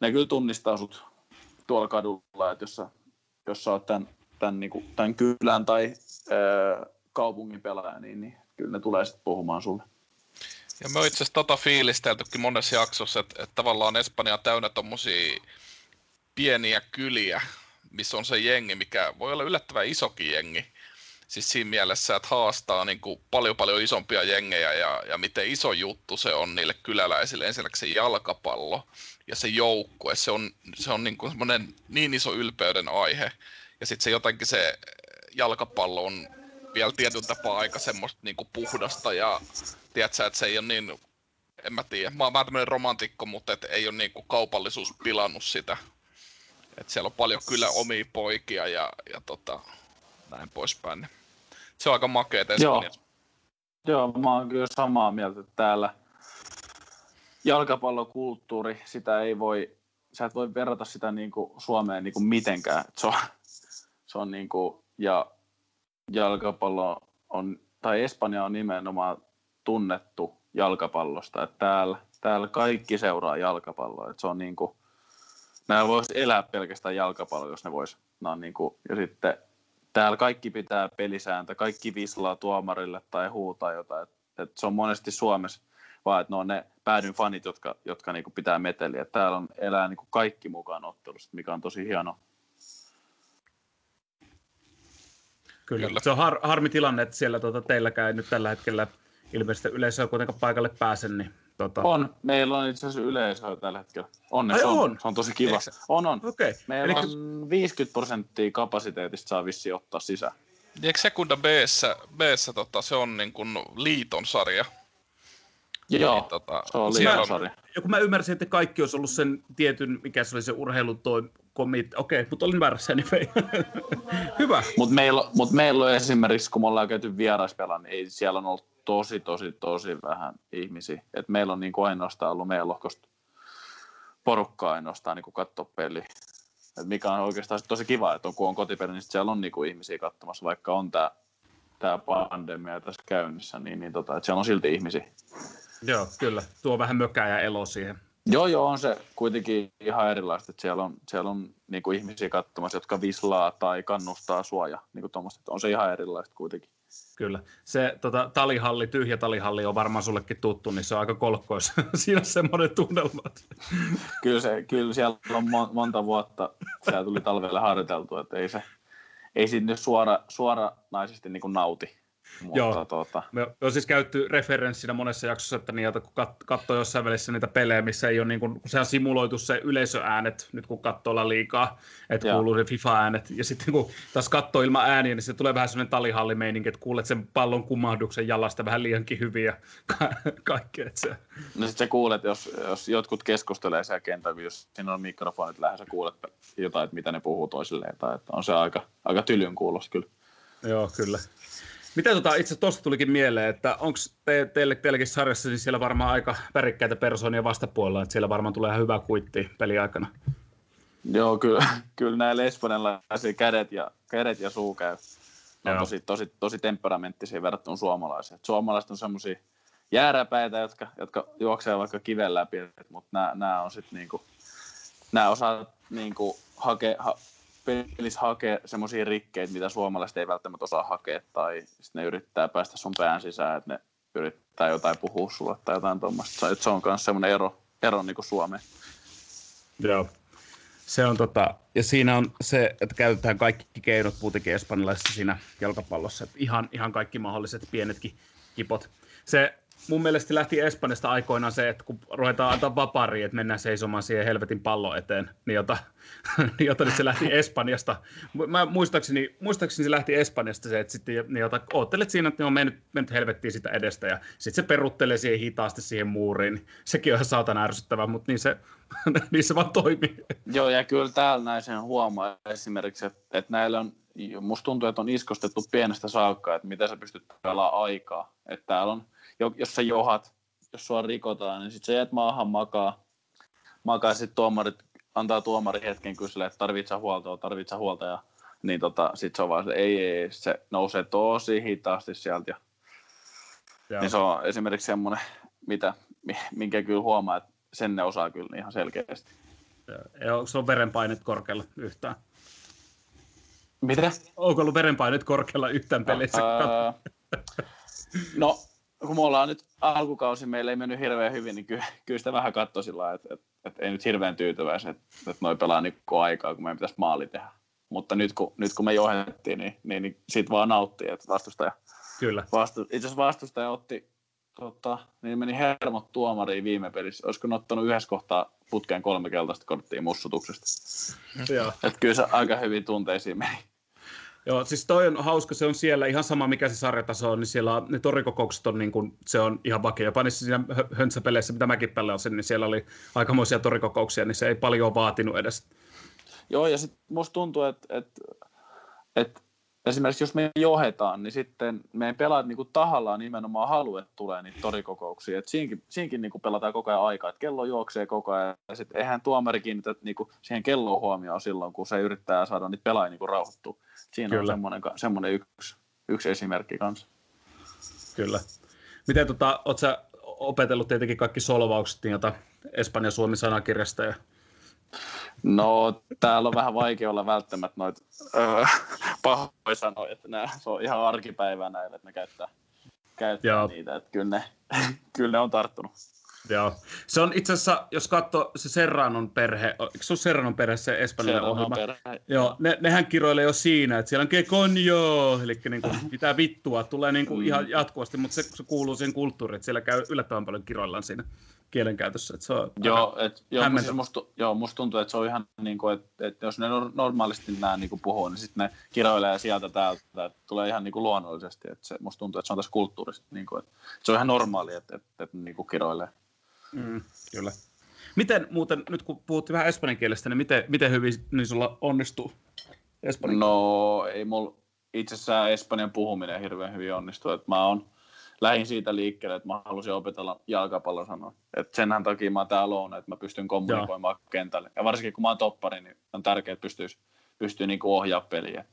ne kyllä tunnistaa sut tuolla kadulla, että jos sä, jos sä oot tämän, tämän, niin kuin, tämän kylän tai ää, kaupungin pelaaja, niin, niin kyllä ne tulee sitten puhumaan sulle. Ja me itse asiassa tota fiilisteltykin monessa jaksossa, että, että tavallaan Espanja on täynnä tommosia pieniä kyliä, missä on se jengi, mikä voi olla yllättävän isokin jengi. Siis siinä mielessä, että haastaa niin kuin paljon paljon isompia jengejä ja, ja miten iso juttu se on niille kyläläisille. Ensinnäkin se jalkapallo ja se joukkue, se on, se on niin, kuin niin iso ylpeyden aihe. Ja sitten se jotenkin se jalkapallo on vielä tietyn tapaa aika semmoista niin kuin puhdasta ja tiedätkö, että se ei ole niin, en mä tiedä, mä oon vähän romantikko, mutta et ei ole niin kuin kaupallisuus pilannut sitä. Et siellä on paljon kyllä omia poikia ja, ja tota, näin poispäin. Se on aika makeeta Joo. Joo, mä oon kyllä samaa mieltä, että täällä jalkapallokulttuuri, sitä ei voi, sä et voi verrata sitä niin kuin Suomeen niin kuin mitenkään. Se on, se on niin kuin, ja jalkapallo on, tai Espanja on nimenomaan tunnettu jalkapallosta, että täällä, täällä kaikki seuraa jalkapalloa, että se on niin kuin, nämä voisi elää pelkästään jalkapalloa, jos ne vois, no niin kuin, ja sitten täällä kaikki pitää pelisääntö, kaikki vislaa tuomarille tai huutaa jotain, että, että se on monesti Suomessa vaan että ne on ne päädyn fanit, jotka, jotka niin kuin pitää meteliä. Täällä on, elää niin kuin kaikki mukaan ottelusta, mikä on tosi hieno. Kyllä. Kyllä. Se on har, harmi tilanne, että siellä tuota, teilläkään ei nyt tällä hetkellä ilmeisesti yleisöä kuitenkaan paikalle pääse. Niin, tuota... On. Meillä on itse asiassa yleisöä tällä hetkellä. Onneksi Ai, on. on. Se on tosi kiva. Eikö? On, on. Okay. Meillä Eli... on 50 prosenttia kapasiteetista saa vissi ottaa sisään. Eikö Sekunda b tota, se on niin kuin liiton sarja? Joo, niin, tota, se on liiton Ja kun mä ymmärsin, että kaikki olisi ollut sen tietyn, mikä se oli se urheilutoim, komit, okei, mutta olin väärässä, niin Hyvä. Mutta meillä, mut meillä on esimerkiksi, kun me ollaan käyty vieraispelaa, niin ei, siellä on ollut tosi, tosi, tosi vähän ihmisiä. Et meillä on niin kuin ainoastaan ollut meidän lohkosta porukkaa ainoastaan niin katsoa peli. Et mikä on oikeastaan tosi kiva, että on, kun on kotipeli, niin siellä on niin kuin ihmisiä katsomassa, vaikka on tämä tämä pandemia tässä käynnissä, niin, niin tota, että siellä on silti ihmisiä. Joo, kyllä. Tuo vähän mökää ja elo siihen. Joo, joo, on se kuitenkin ihan erilaista, että siellä on, siellä on niin kuin ihmisiä katsomassa, jotka vislaa tai kannustaa suoja, niin kuin tuommoista, on se ihan erilaista kuitenkin. Kyllä. Se tota, talihalli, tyhjä talihalli on varmaan sullekin tuttu, niin se on aika kolkkois. Siinä on semmoinen tunnelma. kyllä, se, kyllä siellä on mo- monta vuotta, siellä tuli talvelle harjoiteltu, että ei se, ei nyt suora, suoranaisesti niin kuin nauti. Mutta, Joo. Tuota... Me on siis käytty referenssinä monessa jaksossa, että niitä, kun kat- katsoo jossain välissä niitä pelejä, missä ei ole niin kuin, kun sehän simuloitu se yleisöäänet, nyt kun katsoo liikaa, että Joo. kuuluu se FIFA-äänet, ja sitten kun taas katsoo ilman ääniä, niin se tulee vähän sellainen talihallimeininki, että kuulet sen pallon kumahduksen jalasta vähän liiankin hyvin ja ka- kaikkea. Se... No sitten sä kuulet, jos, jos jotkut keskustelee siellä kentällä, jos siinä on mikrofonit lähes, sä kuulet jotain, että mitä ne puhuu toisilleen, tai että on se aika, aika tylyn kuulos kyllä. Joo, kyllä. Mitä tota, itse tuosta tulikin mieleen, että onko te, teille, teillekin sarjassa siis siellä varmaan aika värikkäitä persoonia vastapuolella, että siellä varmaan tulee ihan hyvä kuitti peliaikana? Joo, kyllä, kyllä näillä espanjalaisilla kädet ja, kädet ja suu käy. Ne on tosi, tosi, tosi temperamenttisia verrattuna suomalaisiin. Et suomalaiset on semmoisia jääräpäitä, jotka, jotka juoksevat vaikka kiven läpi, mutta nämä, nämä on sitten niinku, nämä osaa niinku hake, ha, pelissä hakea semmoisia rikkeitä, mitä suomalaiset ei välttämättä osaa hakea, tai sitten ne yrittää päästä sun pään sisään, että ne yrittää jotain puhua sulle tai jotain tuommoista. Se on myös semmoinen ero, ero niin kuin Suomeen. Joo. Se on tota, ja siinä on se, että käytetään kaikki keinot muutenkin espanjalaisessa siinä jalkapallossa. Ihan, ihan kaikki mahdolliset pienetkin kipot. Se mun mielestä lähti Espanjasta aikoinaan se, että kun ruvetaan antaa vapari, että mennään seisomaan siihen helvetin pallon eteen, niin jota, niin jota nyt se lähti Espanjasta. Mä muistaakseni, muistaakseni se lähti Espanjasta se, että sitten niin jota, oottelet siinä, että ne on mennyt, mennyt helvettiin sitä edestä ja sitten se peruttelee siihen hitaasti siihen muuriin. Sekin on ihan saatana ärsyttävää, mutta niin se, niin se vaan toimii. Joo, ja kyllä täällä näin sen huomaa esimerkiksi, että, että näillä on, musta tuntuu, että on iskostettu pienestä saakka, että miten sä pystyt pelaamaan aikaa. Että täällä on, jos sä johat, jos sua rikotaan, niin sitten sä jäät maahan makaa, makaa sitten tuomarit, antaa tuomari hetken kysyä, että tarvitsä huoltoa, tarvitsä huolta, ja niin tota, sitten se on vaan, että ei, ei, se nousee tosi hitaasti sieltä, ja Joo. niin se on esimerkiksi semmoinen, mitä, minkä kyllä huomaa, että sen ne osaa kyllä ihan selkeästi. Ja onko se on verenpainet korkealla yhtään? Mitä? Onko ollut verenpainet korkealla yhtään pelissä? Öö, no, kun me ollaan nyt alkukausi, meillä ei mennyt hirveän hyvin, niin kyllä, kyllä sitä vähän katsoi sillä että, että, että, ei nyt hirveän tyytyväisiä, että, että noi pelaa niin aikaa, kun meidän pitäisi maali tehdä. mutta nyt kun, nyt kun me johdettiin, niin, niin, niin siitä vaan nauttii, että vastustaja, Kyllä. vastu, itse asiassa vastustaja otti, tota, niin meni hermot tuomariin viime pelissä. Olisiko ne ottanut yhdessä kohtaa putkeen kolme keltaista korttia mussutuksesta. Joo. Et kyllä se aika hyvin tunteisiin meni. Joo, siis toi on hauska, se on siellä ihan sama mikä se sarjataso on, niin siellä ne torikokoukset on niin kuin, se on ihan vakio. Jopa niissä siinä hö- höntsäpeleissä, mitä mäkin pelasin, niin siellä oli aikamoisia torikokouksia, niin se ei paljon vaatinut edes. Joo, ja sitten musta tuntuu, että et, et, esimerkiksi jos me johdetaan, niin sitten meidän pelaajat niinku tahallaan nimenomaan haluaa, että tulee niitä torikokouksia. Et siinkin, siinkin niinku pelataan koko ajan aikaa, että kello juoksee koko ajan, ja sitten eihän tuomari kiinnitä niinku siihen kelloon huomioon silloin, kun se yrittää saada niitä pelaajia niinku rauhoittua. Siinä Kyllä. on semmoinen, semmoinen yksi, yksi esimerkki kanssa. Kyllä. Miten tota, oot sä opetellut tietenkin kaikki solvaukset, jota Espanjan Suomi sanakirjasta ja No, täällä on vähän vaikea olla välttämättä noita öö, pahoja sanoja, että nää, se on ihan arkipäivää näille, että ne käyttää, käyttää Joo. niitä, että kyllä ne, kyllä ne on tarttunut. Joo. Se on itse asiassa, jos katsoo se Serranon perhe, eikö se ole Serranon perhe se espanjalainen ohjelma? perhe. Joo, ne, nehän kiroilee jo siinä, että siellä on ke conjo, eli niin kuin, mitä vittua, tulee niin kuin Mm. ihan jatkuvasti, mutta se, se kuuluu siihen kulttuuriin, että siellä käy yllättävän paljon kiroillaan siinä kielenkäytössä. Että se on Joo, et, joo, siis musta, joo, musta tuntuu, että se on ihan niin kuin, että, että jos ne nor- normaalisti nämä niin kuin puhuu, niin sitten ne kiroilee sieltä täältä, että tulee ihan niin kuin luonnollisesti, että se, musta tuntuu, että se on tässä kulttuurista, niin kuin, että se on ihan normaali, että, että, että niin kuin kiroilee. Mm, kyllä. Miten muuten, nyt kun puhuttiin vähän espanjan kielestä, niin miten, miten hyvin niin sulla onnistuu espanjan No ei mulla itse asiassa Espanjan puhuminen hirveän hyvin onnistu. Että mä oon lähin siitä liikkeelle, että mä halusin opetella jalkapallon sanoa. Et senhän takia mä täällä oon, että mä pystyn kommunikoimaan kentälle. Ja varsinkin kun mä oon toppari, niin on tärkeää, että pystyy, pystyy niinku ohjaa peliä.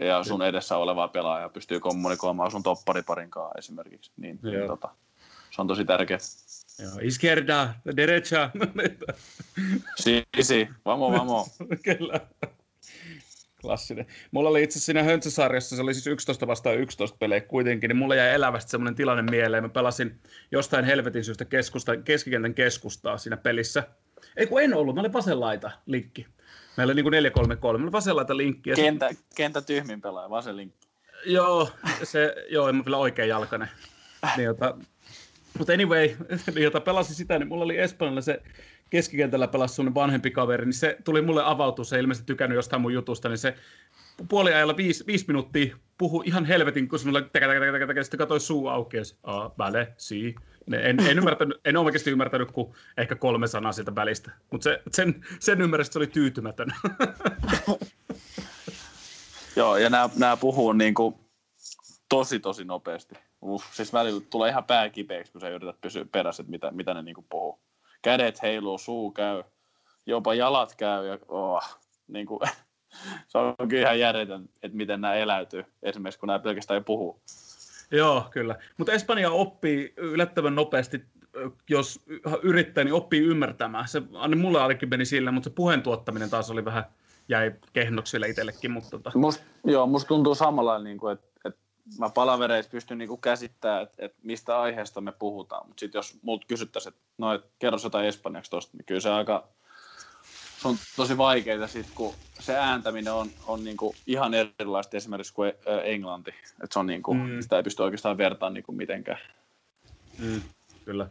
Ja sun edessä olevaa pelaajaa pystyy kommunikoimaan sun toppariparin kanssa esimerkiksi. Niin, niin Joo. tota, se on tosi tärkeää. Joo, izquierda, derecha. Si, si, vamo, vamo. Kyllä. Klassinen. Mulla oli itse siinä Höntsäsarjassa, se oli siis 11 vastaan 11 pelejä kuitenkin, niin mulla jäi elävästi semmoinen tilanne mieleen. Mä pelasin jostain helvetin syystä keskusta, keskikentän keskustaa siinä pelissä. Ei kun en ollut, mä olin vasenlaita linkki. Meillä oli niin kuin 4-3-3, mä olin vasenlaita linkki. Ja se- Kentä, kentä tyhmin pelaaja, vasen linkki. Joo, se, joo, en mä vielä oikein jalkainen. Niin, jota, mutta anyway, jota pelasin sitä, niin mulla oli Espanjalla se keskikentällä pelasi semmoinen vanhempi kaveri, niin se tuli mulle avautua, se ei ilmeisesti tykännyt jostain mun jutusta, niin se puoliajalla viisi, viisi minuuttia puhui ihan helvetin, kun semmoinen tekä, tekä, tekä, tekä, sitten katsoi suu auki, ja se, "Aa, väle, si. En, en, ymmärtänyt, en oikeasti ymmärtänyt kuin ehkä kolme sanaa sieltä välistä, mutta se, sen, sen ymmärrys se oli tyytymätön. Joo, ja nämä puhuu niin kuin tosi, tosi nopeasti. Uff, siis välillä tulee ihan pää kipeäksi, kun sä yrität pysyä perässä, että mitä, mitä ne niin kuin puhuu. Kädet heiluu, suu käy, jopa jalat käy. Ja, oh, niin kuin, se on kyllä ihan järjetön, että miten nämä eläytyy, esimerkiksi kun nämä pelkästään ei puhu. Joo, kyllä. Mutta Espanja oppii yllättävän nopeasti, jos yrittää, niin oppii ymmärtämään. Se, mulle ainakin meni sillä, mutta se puheen tuottaminen taas oli vähän, jäi kehnoksi vielä itsellekin. Mutta tota, Must, joo, musta tuntuu samalla, niin kuin, että mä palavereissa pystyn niin kuin käsittämään, että, että mistä aiheesta me puhutaan. Mutta sitten jos multa kysyttäisiin, että no, et, kerro jotain espanjaksi tosta, niin kyllä se aika, se on tosi vaikeaa sit, kun se ääntäminen on, on niin kuin ihan erilaista esimerkiksi kuin englanti. Et se on niin kuin, Mm. sitä ei pysty oikeastaan vertaamaan niin kuin mitenkään. mm, kyllä.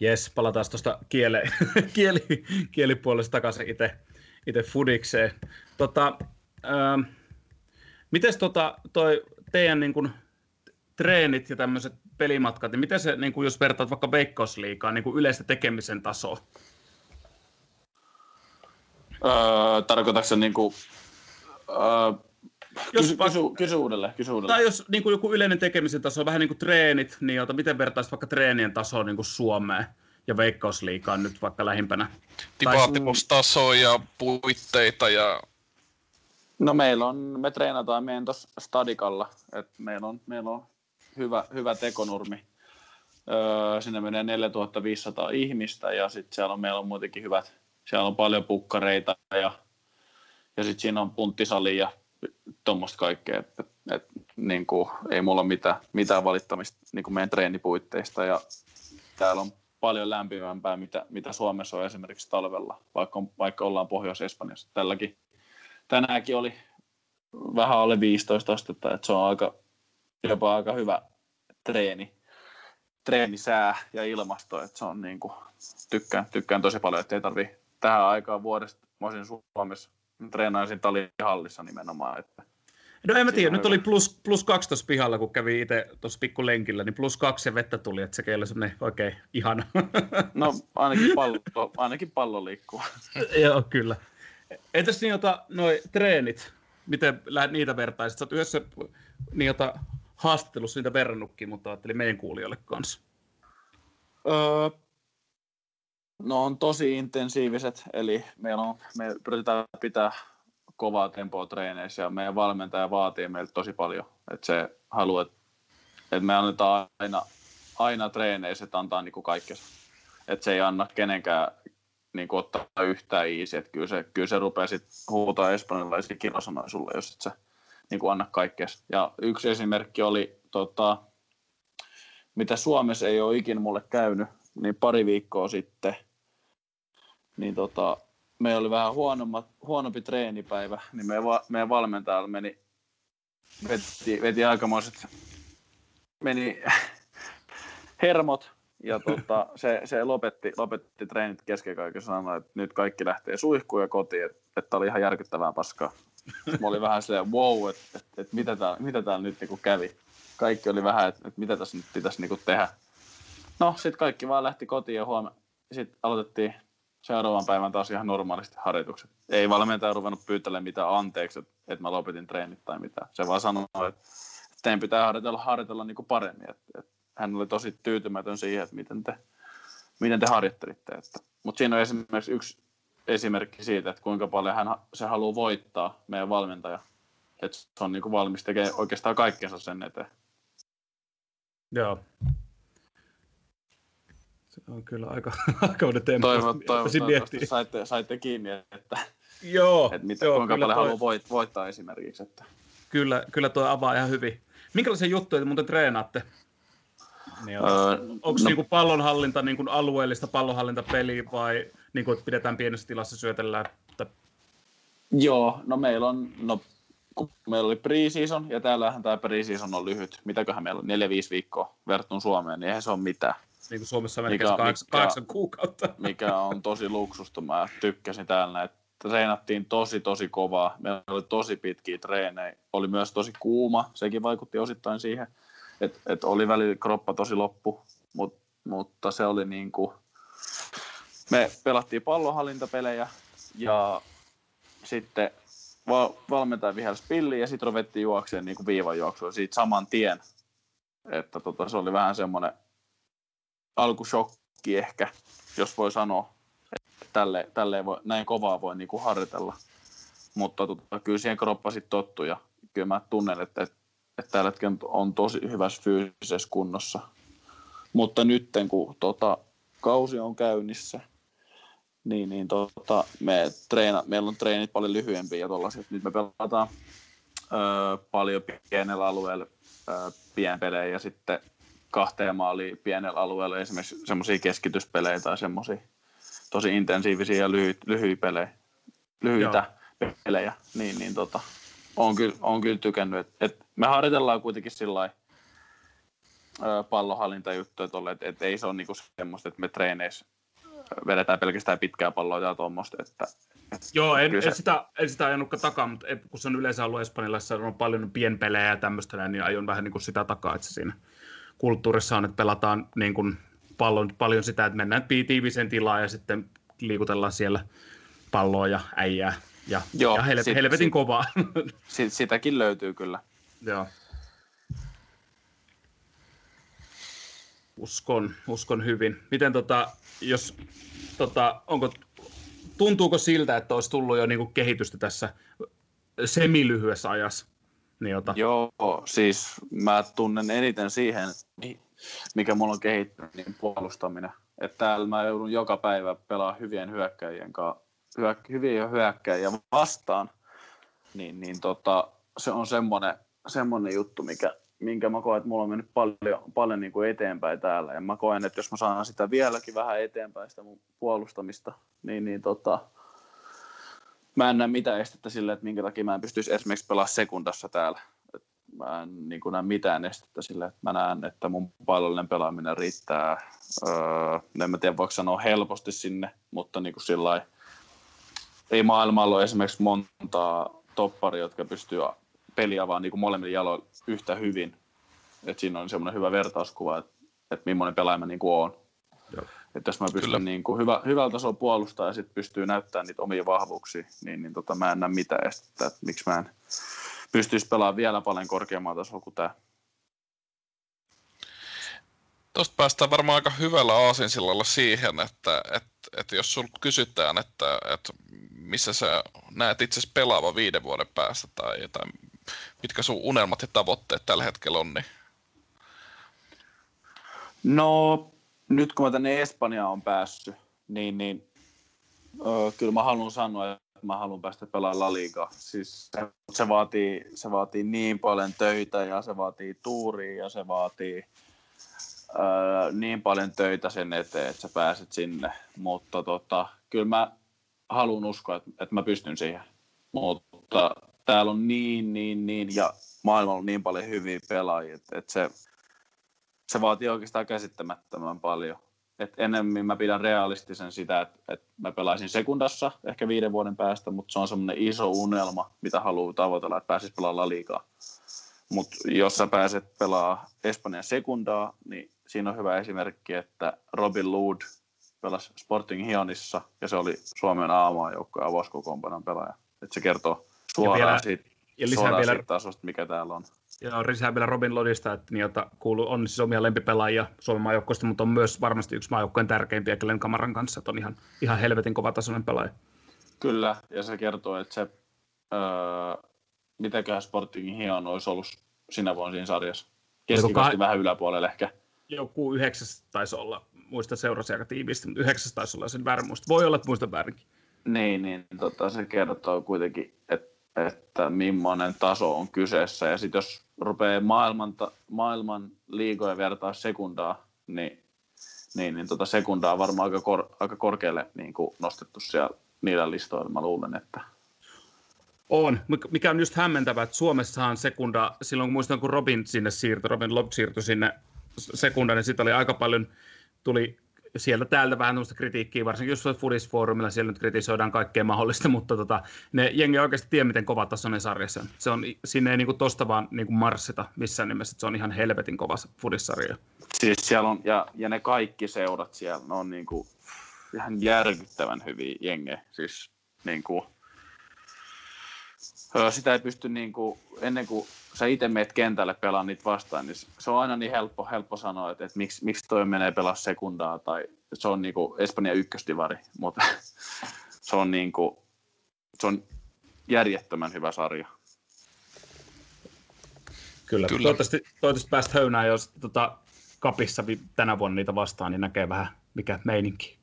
Jes, palataan tuosta kiele, kieli, kielipuolesta takaisin itse, itse fudikseen. Tota, ähm, mites tota, toi teidän niin kun, treenit ja tämmöiset pelimatkat, niin miten se, niin kun, jos vertaat vaikka Veikkausliigaan, niin kun yleistä tekemisen tasoa? Öö, tarkoitatko se niin kuin, öö, Jos kysy, vaikka- kysy, kysy uudelleen, kysy uudelleen. Tai jos niin kuin joku yleinen tekemisen taso, vähän niin kuin treenit, niin jota, miten vertaisit vaikka treenien tasoa niin kuin Suomeen ja Veikkausliigaan nyt vaikka lähimpänä? Ja puitteita ja No meillä on, me treenataan meidän tuossa stadikalla, että meillä on, meillä on hyvä, hyvä tekonurmi. Öö, sinne menee 4500 ihmistä ja sitten siellä on, meillä on muutenkin hyvät, siellä on paljon pukkareita ja, ja sitten siinä on punttisali ja tuommoista kaikkea, että et, niin kuin, ei mulla ole mitään, mitään valittamista niin kuin meidän treenipuitteista ja täällä on paljon lämpimämpää, mitä, mitä Suomessa on esimerkiksi talvella, vaikka, vaikka ollaan Pohjois-Espanjassa. Tälläkin tänäänkin oli vähän alle 15 astetta, että se on aika, jopa aika hyvä treeni, treenisää ja ilmasto, että se on niin kuin, tykkään, tykkään tosi paljon, että ei tarvi tähän aikaan vuodesta, mä olisin Suomessa, treenaisin talihallissa nimenomaan, että No en mä tiedä, nyt oli plus, plus kaksi tuossa pihalla, kun kävi itse tuossa pikkulenkillä, niin plus kaksi ja vettä tuli, että se oli semmoinen oikein ihana. No ainakin pallo, ainakin pallo liikkuu. Joo, kyllä. Entäs niin jota, noi treenit, miten niitä vertaisit? Sä oot yhdessä niin jota, haastattelussa niitä verrannutkin, mutta ajattelin meidän kuulijoille kanssa. Öö, no on tosi intensiiviset, eli meillä on, me yritetään pitää kovaa tempoa treeneissä ja meidän valmentaja vaatii meiltä tosi paljon. Että se haluaa, että, me annetaan aina, aina treeneissä, että antaa niin kaikkensa. Että se ei anna kenenkään niin kuin ottaa yhtään easy. Että kyllä se, kyllä se rupeaa sitten huutaa espanjalaisia kilosanoja sulle, jos et sä niin kuin anna kaikkea. Ja yksi esimerkki oli, tota, mitä Suomessa ei ole ikinä mulle käynyt, niin pari viikkoa sitten, niin tota, meillä oli vähän huonommat, huonompi treenipäivä, niin meidän, va, meidän valmentajalla meni, veti, veti aikamoiset, meni hermot, ja tota, se, se lopetti, lopetti treenit kesken kaiken sanoi, että nyt kaikki lähtee suihkuun ja kotiin, että, että oli ihan järkyttävää paskaa. Mä olin vähän silleen, wow, että, että, että mitä, täällä, mitä täällä nyt niinku kävi. Kaikki oli vähän, että, että mitä tässä nyt pitäisi niinku tehdä. No, sitten kaikki vaan lähti kotiin ja huomenna sitten aloitettiin seuraavan päivän taas ihan normaalisti harjoitukset. Ei valmentaja ruvennut pyytelemään mitään anteeksi, että, että mä lopetin treenit tai mitään. Se vaan sanoi, että teidän pitää harjoitella, harjoitella niin paremmin. Että, että hän oli tosi tyytymätön siihen, että miten te, miten te harjoittelitte. Että. Mutta siinä on esimerkiksi yksi esimerkki siitä, että kuinka paljon hän se haluaa voittaa, meidän valmentaja. Että se on niin kuin valmis tekemään oikeastaan kaikkensa sen eteen. Joo. Se on kyllä aika, aika uuden toivottavasti saitte, saitte kiinni, että, joo, että mitä, joo, kuinka paljon toi, haluaa voit, voittaa esimerkiksi. Että. Kyllä, kyllä tuo avaa ihan hyvin. Minkälaisia juttuja te muuten treenaatte? Niin, öö, Onko no, niinku pallonhallinta niinku alueellista pallonhallintapeliä vai niinku, että pidetään pienessä tilassa syötellään? Että... Joo, no meillä on, no kun meillä oli pre-season, ja täällähän tämä pre-season on lyhyt, mitäköhän meillä on, 4-5 viikkoa verrattuna Suomeen, niin eihän se ole mitään niin kuin Suomessa melkein mikä, kahdeksan, mikä, kahdeksan kuukautta. Mikä on tosi luksusta. Mä tykkäsin täällä, että treenattiin tosi tosi kovaa. Meillä oli tosi pitkiä treenejä. Oli myös tosi kuuma. Sekin vaikutti osittain siihen, että, että oli välillä kroppa tosi loppu. Mut, mutta se oli niin kuin... Me pelattiin pallonhallintapelejä ja sitten val- valmentaja vihelsi pilliin ja sitten ruvettiin juokseen niin viivan juoksua siitä saman tien. Että tota, se oli vähän semmoinen alkushokki ehkä, jos voi sanoa, että tälle, tälle voi, näin kovaa voi niin kuin harjoitella. Mutta tota, kyllä siihen kroppa sitten tottuu ja kyllä mä tunnen, että, että tällä hetkellä on tosi hyvässä fyysisessä kunnossa. Mutta nyt kun tota, kausi on käynnissä, niin, niin tota, me treena, meillä on treenit paljon lyhyempiä ja tollaisia. Nyt me pelataan öö, paljon pienellä alueella öö, pienpelejä ja sitten kahteen maaliin pienellä alueella, esimerkiksi semmoisia keskityspelejä tai semmoisia tosi intensiivisiä ja lyhy, lyhyitä pelejä, lyhyitä Joo. pelejä, niin, niin tota, on, kyllä, on kyllä tykännyt. Et, et me harjoitellaan kuitenkin sillä pallohallintajuttuja, että et ei se ole niinku semmoista, että me treeneissä vedetään pelkästään pitkää palloa ja tuommoista. Että, Joo, en, en, sitä, en sitä ajanutkaan takaa, mutta kun se on yleensä ollut Espanjassa, on paljon pienpelejä ja tämmöistä, niin aion vähän niin kuin sitä takaa, että se siinä kulttuurissa on, että pelataan niin kuin pallon, paljon sitä, että mennään tiiviseen tilaan ja sitten liikutellaan siellä palloa ja äijää ja, Joo, ja helvetin sit, kovaa. Sit, sitäkin löytyy kyllä. Joo. Uskon, uskon hyvin. Miten tota, jos, tota, onko, tuntuuko siltä, että olisi tullut jo niinku kehitystä tässä semilyhyessä ajassa? Niin ota. Joo, siis mä tunnen eniten siihen, mikä mulla on kehittynyt, niin puolustaminen. Että täällä mä joudun joka päivä pelaa hyvien hyökkäjien kanssa, hyö, hyviä vastaan. Niin, niin tota, se on semmoinen, semmoinen juttu, mikä, minkä mä koen, että mulla on mennyt paljon, paljon niin kuin eteenpäin täällä. Ja mä koen, että jos mä saan sitä vieläkin vähän eteenpäin, sitä mun puolustamista, niin, niin tota, mä en näe mitään estettä sille, että minkä takia mä en pystyisi esimerkiksi pelaamaan sekundassa täällä. Et mä en niin kuin näe mitään estettä sille, että mä näen, että mun pallollinen pelaaminen riittää. Öö, en mä tiedä, voiko sanoa helposti sinne, mutta niin kuin sillai, ei maailmalla ole esimerkiksi montaa topparia, jotka pystyy peliä vaan niin kuin molemmilla jaloilla yhtä hyvin. Et siinä on semmoinen hyvä vertauskuva, että, että millainen pelaaja mä niin kuin oon. Että jos mä pystyn niin kuin hyvä, hyvällä tasolla puolustaa ja sitten pystyy näyttämään niitä omia vahvuuksia, niin, niin tota, mä en näe mitään estettä, että miksi mä en pystyisi pelaamaan vielä paljon korkeammalla tasolla kuin tämä. Tuosta päästään varmaan aika hyvällä aasinsillalla siihen, että, että, että jos sulta kysytään, että, että missä sä näet itse pelaava viiden vuoden päästä tai, tai mitkä sun unelmat ja tavoitteet tällä hetkellä on, niin No, nyt kun mä tänne Espanjaan on päässyt, niin, niin öö, kyllä mä haluan sanoa, että mä haluan päästä pelaamaan La. Siis se, se, vaatii, se vaatii niin paljon töitä ja se vaatii tuuria ja se vaatii öö, niin paljon töitä sen eteen, että sä pääset sinne. Mutta tota, kyllä mä haluan uskoa, että, että mä pystyn siihen. Mutta täällä on niin, niin, niin ja maailmalla on niin paljon hyviä pelaajia, että, että se, se vaatii oikeastaan käsittämättömän paljon. Et enemmän mä pidän realistisen sitä, että, että mä pelaisin sekundassa ehkä viiden vuoden päästä, mutta se on semmoinen iso unelma, mitä haluaa tavoitella, että pääsisi pelaamaan liikaa. Mutta jos sä pääset pelaa Espanjan sekundaa, niin siinä on hyvä esimerkki, että Robin Lood pelasi Sporting Hionissa ja se oli Suomen aamaa joukkoja avauskokoonpanon pelaaja. Et se kertoo suoraan ja vielä, siitä, ja lisää suoraan vielä, siitä tasosta, mikä täällä on. Ja lisää vielä Robin Lodista, että niiltä kuuluu, on siis omia lempipelaajia Suomen maajoukkoista, mutta on myös varmasti yksi maajoukkojen tärkeimpiä Glenn Kamaran kanssa, että on ihan, ihan helvetin kova tasoinen pelaaja. Kyllä, ja se kertoo, että se, öö, mitenköhän Sportingin hion olisi ollut sinä vuonna siinä sarjassa. Keskivästi kah- vähän yläpuolelle ehkä. Joku yhdeksäs taisi olla, muista seurasi aika tiiviisti, mutta yhdeksäs taisi olla sen väärin Voi olla, että muista väärinkin. Niin, niin tota, se kertoo kuitenkin, että, että millainen taso on kyseessä. Ja sitten jos rupeaa maailman, maailman liigoja vertaa sekundaa, niin, niin, niin tota sekundaa on varmaan aika, kor, aika korkealle niin kuin nostettu siellä niillä listoilla, mä luulen, että on, mikä on just hämmentävää, että Suomessahan sekunda, silloin kun muistan, kun Robin sinne siirtyi, Robin Lobb siirtyi sinne sekunda, niin sitten oli aika paljon, tuli sieltä täältä vähän tämmöistä kritiikkiä, varsinkin jos Fudis-foorumilla, siellä nyt kritisoidaan kaikkea mahdollista, mutta tota, ne jengi oikeasti tiedä, miten kova sarjassa on. Se on, sinne ei niinku tosta vaan niinku marssita missään nimessä, se on ihan helvetin kova Fudis-sarja. Siis siellä on, ja, ja ne kaikki seurat siellä, ne on niinku ihan järkyttävän hyviä jengejä. Siis niinku, sitä ei pysty niinku, ennen kuin sä itse meet kentälle pelaa niitä vastaan, niin se on aina niin helppo, helppo sanoa, että, että miksi, miksi toi menee pelaa sekundaa, tai se on niinku Espanjan ykköstivari, mutta se on, niinku, se on järjettömän hyvä sarja. Kyllä, Kyllä. Toivottavasti, toivottavasti päästä höynään, jos tota, kapissa tänä vuonna niitä vastaan, niin näkee vähän mikä meininki.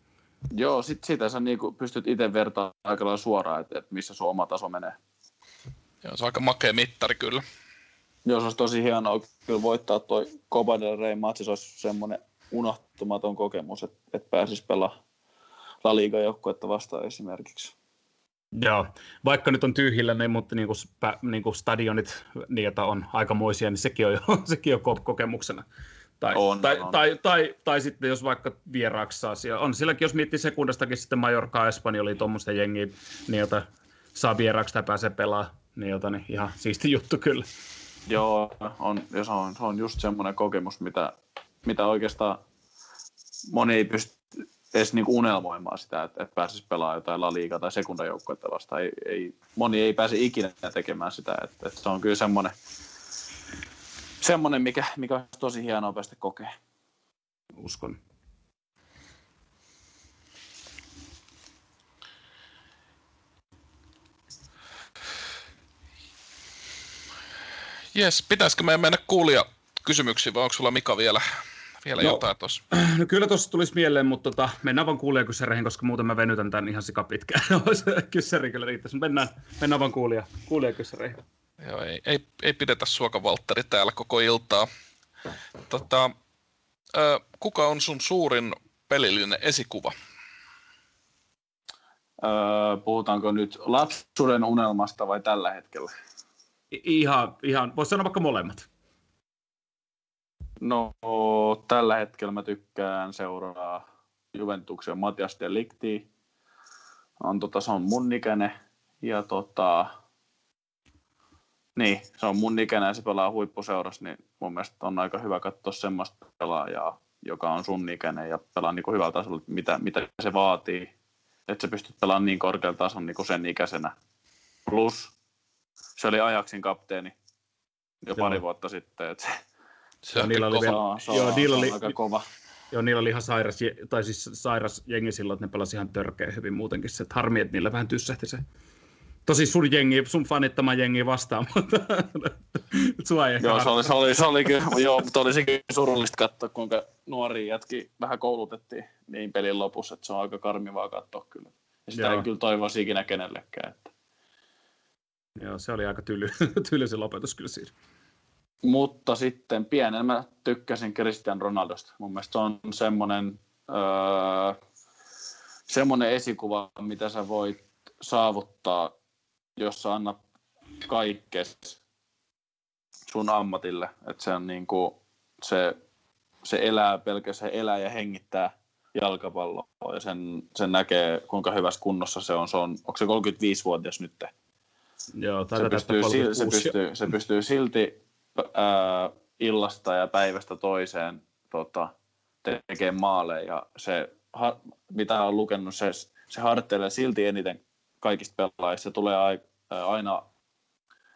Joo, sit, sitä sä niinku pystyt itse vertaamaan aika lailla suoraan, että, että missä sun oma taso menee. Joo, se on aika makea mittari kyllä. Joo, se olisi tosi hienoa kyllä voittaa toi Copa del Rey matsi, se olisi semmoinen unohtumaton kokemus, että, että pääsisi pelaamaan La Liga-joukkuetta vastaan esimerkiksi. Joo, vaikka nyt on tyhjillä, niin, mutta niin kuin, niin kuin stadionit niitä on aikamoisia, niin sekin on jo sekin on kokemuksena. Tai, on, tai, on. Tai, tai, tai, sitten jos vaikka vieraaksi saa siellä. On silläkin, jos miettii sekundastakin sitten Majorca Espanja oli tuommoista jengiä, niin jota saa vieraaksi tai pääsee pelaamaan, niin, jota, niin ihan siisti juttu kyllä. Joo, on, ja se on, se on just semmoinen kokemus, mitä, mitä oikeastaan moni ei pysty edes niinku unelmoimaan sitä, että, että pääsisi pelaamaan jotain La tai sekundajoukkoita vastaan. Ei, ei, moni ei pääse ikinä tekemään sitä, että, että se on kyllä semmoinen, semmoinen mikä, mikä on tosi hienoa päästä kokea. Uskon. Jes, pitäisikö meidän mennä kuulia kysymyksiin vai onko sulla Mika vielä, vielä no, jotain tuossa? No kyllä tuossa tulisi mieleen, mutta tota, mennään vaan kuulijakysäreihin, koska muuten mä venytän tämän ihan sika pitkään. Kyssäri kyllä riittäisi, mennään, mennään vaan kuulija, kuulijakysäreihin. Joo, ei, ei, ei pidetä suoka Valtteri täällä koko iltaa. Tota, ö, kuka on sun suurin pelillinen esikuva? Öö, puhutaanko nyt lapsuuden unelmasta vai tällä hetkellä? Ihan, ihan voisi sanoa vaikka molemmat. No, tällä hetkellä mä tykkään seuraa Juventuksen Matias Delikti. On, tota, se on mun ikäinen. Ja tota, niin, se on mun ikäinen ja se pelaa huippuseurassa, niin mun mielestä on aika hyvä katsoa semmoista pelaajaa, joka on sun ikäinen ja pelaa niin kuin hyvällä tasolla, mitä, mitä se vaatii. Että sä pystyt pelaamaan niin korkealla tason niin kuin sen ikäisenä. Plus se oli Ajaksin kapteeni jo Joo. pari vuotta sitten. Että se, Se on niillä oli kova. vielä- se, on, joo, niillä se oli- aika kova. Joo, niillä oli ihan sairas, tai siis sairas jengi silloin, että ne pelasi ihan törkeä hyvin muutenkin. Se, että harmi, että niillä vähän tyssähti se. Tosi sun jengi, sun fanittama jengi vastaan, mutta sua ei Joo, se oli, se oli, se oli kyllä, joo, mutta oli sekin surullista katsoa, kuinka nuoria jätki vähän koulutettiin niin pelin lopussa, että se on aika karmivaa katsoa kyllä. Ja sitä Joo. ei kyllä toivoisi ikinä kenellekään. Että. Joo, se oli aika tyly, tyly se lopetus kyllä siinä. Mutta sitten pienen mä tykkäsin Cristian Ronaldosta. Mun mielestä se on semmoinen, öö, semmoinen esikuva, mitä sä voit saavuttaa, jos sä annat kaikkes sun ammatille. Että se on niinku, se, se elää pelkästään, se elää ja hengittää jalkapalloa ja sen, sen näkee, kuinka hyvässä kunnossa se on. Se on onko se 35-vuotias nyt? Joo, se pystyy, sil, se, 36 jo. pystyy, se pystyy silti ää, illasta ja päivästä toiseen tota, tekemään maaleja. Ja se, ha, mitä on lukenut, se, se harjoittelee silti eniten kaikista pelaajista. Se tulee ai, ää, aina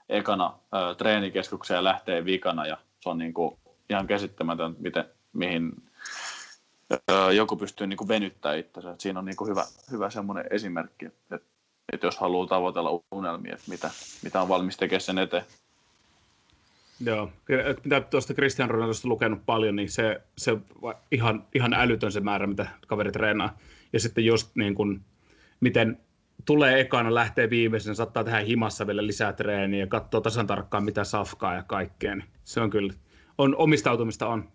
ekana ää, treenikeskukseen ja lähtee vikana. Ja se on niinku ihan käsittämätön, miten, mihin ää, joku pystyy niinku venyttämään itsensä. Et siinä on niinku hyvä, hyvä semmoinen esimerkki, että että jos haluaa tavoitella unelmia, että mitä, mitä on valmis tekemään sen eteen. Joo, mitä tuosta Christian Ronaldosta lukenut paljon, niin se, se ihan, ihan älytön se määrä, mitä kaveri treenaa. Ja sitten just niin kuin, miten tulee ekana, lähtee viimeisenä, saattaa tehdä himassa vielä lisää treeniä ja katsoo tasan tarkkaan mitä safkaa ja kaikkea. Niin se on kyllä, on, omistautumista on.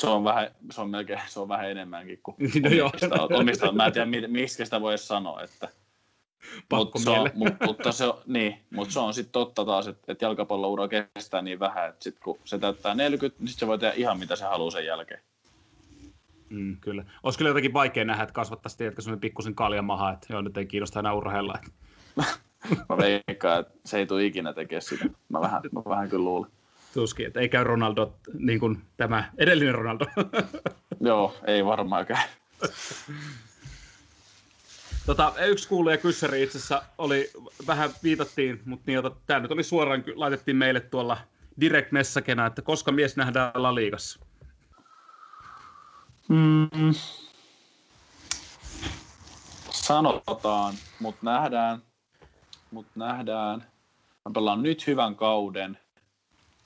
Se on, vähän, se on melkein se on vähän enemmänkin kuin No joo. omista, omista. Mä en tiedä, mi- miksi sitä voi sanoa. Että, Pakko mut se on, mut, mutta se on, niin, mutta se on sitten totta taas, että, että jalkapalloura kestää niin vähän, että sit kun se täyttää 40, niin sit se voi tehdä ihan mitä se haluaa sen jälkeen. Mm, kyllä. Olisi kyllä jotenkin vaikea nähdä, että kasvattaisi tiedätkö, semmoinen pikkusen kaljamaha, että joo, nyt ei kiinnosta enää urheilla. Että Mä veikkaan, että se ei tule ikinä tekemään sitä. Mä vähän, mä vähän kyllä luulen. tuskin, että ei käy Ronaldo niin kuin tämä edellinen Ronaldo. Joo, ei varmaan käy. Tota, yksi kuulija kyssäri itse asiassa oli, vähän viitattiin, mutta niin, tämä nyt oli suoraan, laitettiin meille tuolla direct messagena, että koska mies nähdään La Ligassa. Mm. Sanotaan, mutta nähdään, mut nähdään. Mä pelaan nyt hyvän kauden.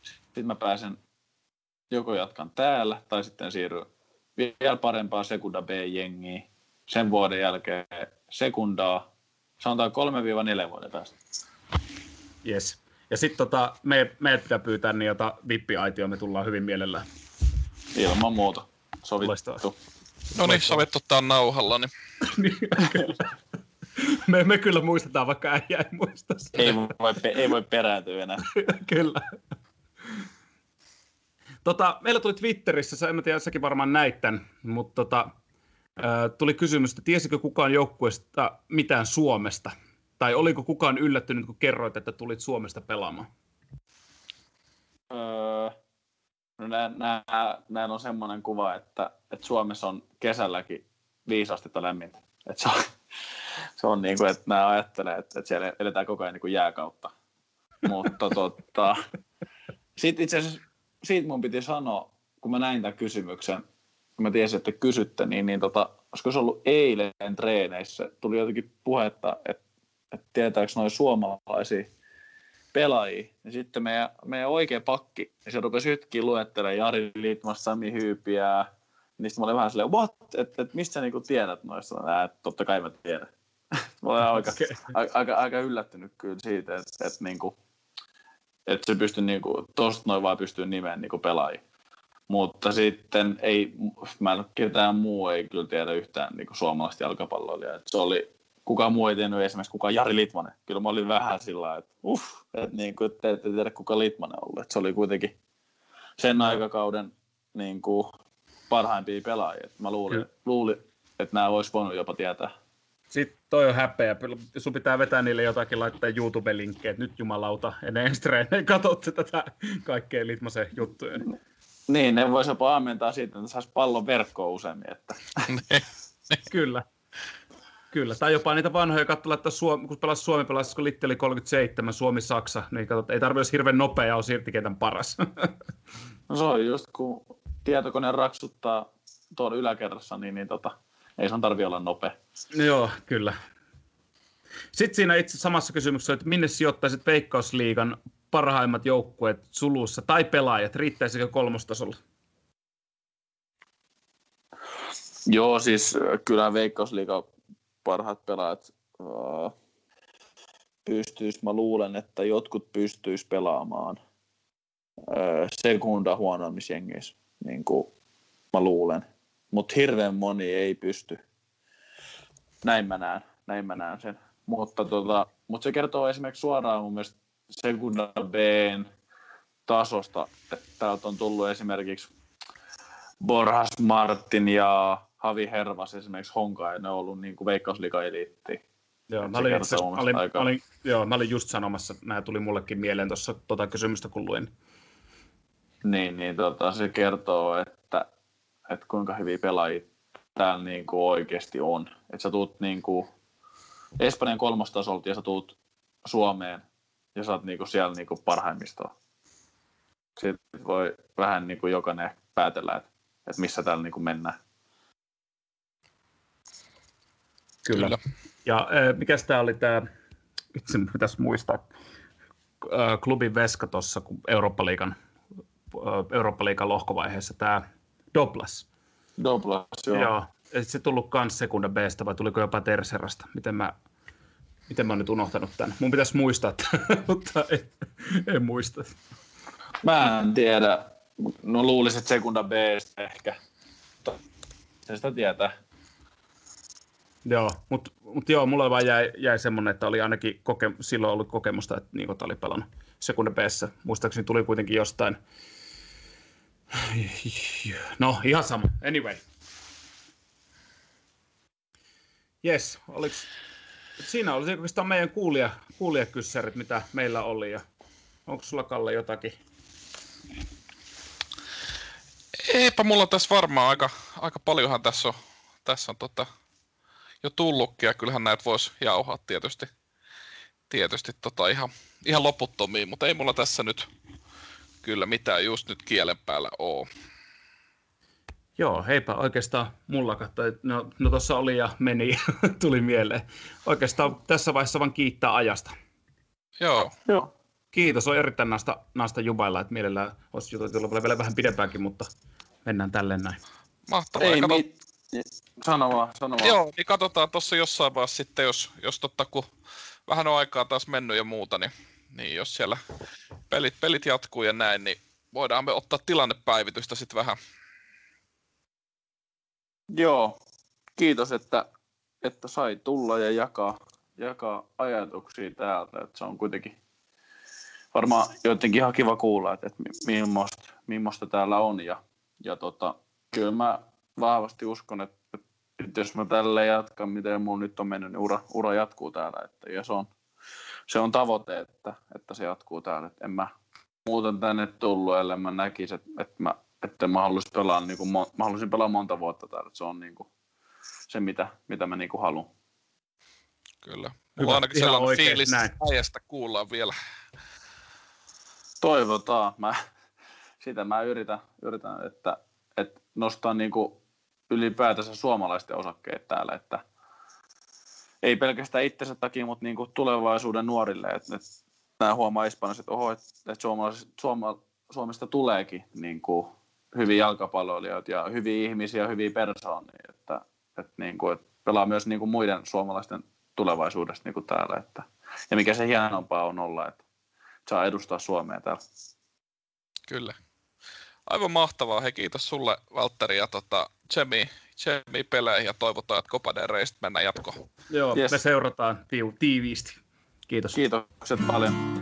Sitten mä pääsen joko jatkan täällä tai sitten siirryn vielä parempaa Sekunda B-jengiä. Sen vuoden jälkeen sekundaa. Sanotaan 3-4 vuoden päästä. Yes. Ja sitten tota, me, meidät pitää pyytää niin jota vippiaitio, me tullaan hyvin mielellään. Ilman muuta. Sovittu. No niin, sovittu tää nauhalla, niin Niin, me, me kyllä muistetaan, vaikka äijä ei muista sitä. Ei voi, ei voi perääntyä enää. Kyllä. Tota, meillä tuli Twitterissä, sä, en mä tiedä, säkin varmaan näit tämän, mutta tota, tuli kysymys, että tiesikö kukaan joukkueesta mitään Suomesta? Tai oliko kukaan yllättynyt, kun kerroit, että tulit Suomesta pelaamaan? Öö, no nää, nää, on semmoinen kuva, että, että Suomessa on kesälläkin viisi astetta lämmintä. Et se on, se on niin kuin, että nämä ajattelee, että, että siellä eletään koko ajan niin kuin jääkautta. Mutta tota, sitten itse asiassa siitä mun piti sanoa, kun mä näin tämän kysymyksen, kun mä tiesin, että kysytte, niin, niin tota, olisiko se ollut eilen treeneissä, tuli jotenkin puhetta, että, että tietääkö noin suomalaisia pelaajia, niin sitten meidän, meidän oikea pakki, niin se rupesi yhtäkkiä luettelemaan Jari Liitmas, Sami Hyypiä, niin sitten mä olin vähän silleen, what, että et, mistä sä niinku tiedät noista? Nää, et, totta kai mä tiedän. mä olen aika, Okei. aika, aika, aika yllättynyt kyllä siitä, että et, niinku, että se pystyy niinku, tosta noin vaan pystyy nimeen niinku pelaajia. Mutta sitten ei, mä en ketään muu ei kyllä tiedä yhtään niinku suomalaista jalkapalloilijaa. Et se oli, kukaan muu ei tiennyt esimerkiksi kuka Jari Litmanen. Kyllä mä olin vähän sillä että uff, että niinku, te ette tiedä kuka Litmanen on. Et se oli kuitenkin sen aikakauden niinku, parhaimpia pelaajia. Et mä luulin, luulin, että nämä olisi voinut jopa tietää. Sitten toi on häpeä. Sun pitää vetää niille jotakin, laittaa YouTube-linkkejä, nyt jumalauta, ennen ensi treenejä katsotte tätä kaikkea Litmasen juttuja. Niin, niin ne voisi jopa ammentaa siitä, että saisi pallon verkkoon useammin. Että. Kyllä. Kyllä, tai jopa niitä vanhoja katsella, että Suomi, kun pelasi Suomi pelasi, kun Litti oli 37, Suomi-Saksa, niin katsot, ei tarvitse hirveän nopea on sirtikentän paras. no se on just, kun tietokone raksuttaa tuolla yläkerrassa, niin, niin tota, ei sen tarvitse olla nopea. Joo, kyllä. Sitten siinä itse samassa kysymyksessä, että minne sijoittaisit Veikkausliigan parhaimmat joukkueet sulussa tai pelaajat, riittäisikö kolmostasolla? Joo, siis äh, kyllä Veikkausliigan parhaat pelaajat uh, pystyis, mä luulen, että jotkut pystyis pelaamaan uh, sekunda huonommissa jengeissä, niin kuin mä luulen mutta hirveän moni ei pysty. Näin mä näen, näin mä näen sen. Mutta, tota, mutta se kertoo esimerkiksi suoraan mun mielestä Sekunda Bn tasosta, täältä on tullut esimerkiksi Borhas Martin ja Havi Hervas esimerkiksi Honka, ja ne on ollut niin kuin Veikkausliga-eliitti. Joo, mä olin, itse, mä, olin, mä, olin, joo, mä olin just sanomassa, nämä tuli mullekin mieleen tuossa tota kysymystä, kun luin. Niin, niin tota, se kertoo, että että kuinka hyviä pelaajia täällä niin kuin oikeasti on. Että sä tuut niin kuin Espanjan kolmostasolta ja sä tuut Suomeen ja sä oot niin kuin siellä niin kuin parhaimmistoa. Sitten voi vähän niin kuin jokainen päätellä, että, että missä täällä niin kuin mennään. Kyllä. Kyllä. Ja äh, mikä tämä oli tämä, itse pitäisi muistaa, äh, klubin veska tuossa, kun Eurooppa-liigan, äh, Eurooppa-liigan lohkovaiheessa tämä Doblas. Doblas, joo. joo. Et se tullut kans sekunda b vai tuliko jopa Terserasta? Miten mä, miten mä oon nyt unohtanut tämän? Mun pitäisi muistaa, mutta en, en muista. Mä en tiedä. No luulisin, että sekunda B ehkä. Se sitä tietää. Joo, mutta mut joo, mulla vaan jäi, jäi semmoinen, että oli ainakin koke, silloin ollut kokemusta, että Niikot oli pelannut sekunda b Muistaakseni tuli kuitenkin jostain, No, ihan sama. Anyway. Yes, oliks... Siinä oli oikeastaan meidän kuulija, kuulijakyssärit, mitä meillä oli. Ja onko sulla, Kalle, jotakin? Eipä mulla tässä varmaan aika, aika paljonhan tässä on, tässä on tota, jo tullutkin, ja kyllähän näitä voisi jauhaa tietysti, tietysti tota ihan, ihan loputtomiin, mutta ei mulla tässä nyt kyllä mitään just nyt kielen päällä oo. Joo, heipä oikeastaan mulla katsoi. No, no tuossa oli ja meni, tuli mieleen. Oikeastaan tässä vaiheessa vaan kiittää ajasta. Joo. Joo. Kiitos, on erittäin naista, naista jubailla, että mielellään olisi juteltu vielä vähän pidempäänkin, mutta mennään tälleen näin. Mahtavaa. Ei, Kato... mi... Sano vaan, sano vaan. Joo, niin katsotaan tuossa jossain vaiheessa sitten, jos, jos totta, kun vähän on aikaa taas mennyt ja muuta, niin niin jos siellä pelit, pelit jatkuu ja näin, niin voidaan me ottaa tilannepäivitystä sitten vähän. Joo, kiitos, että, että sai tulla ja jakaa, jakaa ajatuksia täältä. Että se on kuitenkin varmaan jotenkin ihan kiva kuulla, että, että millaista, millaista täällä on. Ja, ja tota, kyllä mä vahvasti uskon, että, että jos mä tälle jatkan, miten mun nyt on mennyt, niin ura, ura jatkuu täällä. Että, ja se on, se on tavoite, että, että se jatkuu täällä. Et en mä muuten tänne tullut, ellei mä näkisi, että, että, mä, että mä haluaisin pelaa, niin kuin, mä haluaisin pelaa monta vuotta täällä. Se on niin kuin, se, mitä, mitä mä niin kuin haluan. Kyllä. Mulla on ainakin sellainen oikein, fiilis, että kuullaan vielä. Toivotaan. Mä, sitä mä yritän, yritän että, että nostaa niin kuin ylipäätänsä suomalaisten osakkeet täällä, että ei pelkästään itsensä takia, mutta niin kuin tulevaisuuden nuorille. Että, että nämä huomaa Espanjassa, että, oho, että, että Suoma, Suomesta tuleekin niin kuin hyviä jalkapalloilijoita ja hyviä ihmisiä, hyviä persoonia, että, että, niin kuin, että pelaa myös niin kuin muiden suomalaisten tulevaisuudesta niin kuin täällä. Että, ja mikä se hienompaa on olla, että saa edustaa Suomea täällä. Kyllä. Aivan mahtavaa. Hei, kiitos sulle, Valtteri, ja tota, Jemi, Jemi peleihin ja toivotaan, että Copa del Reista mennään jatkoon. Joo, yes. me seurataan tiiviisti. Kiitos. Kiitokset paljon.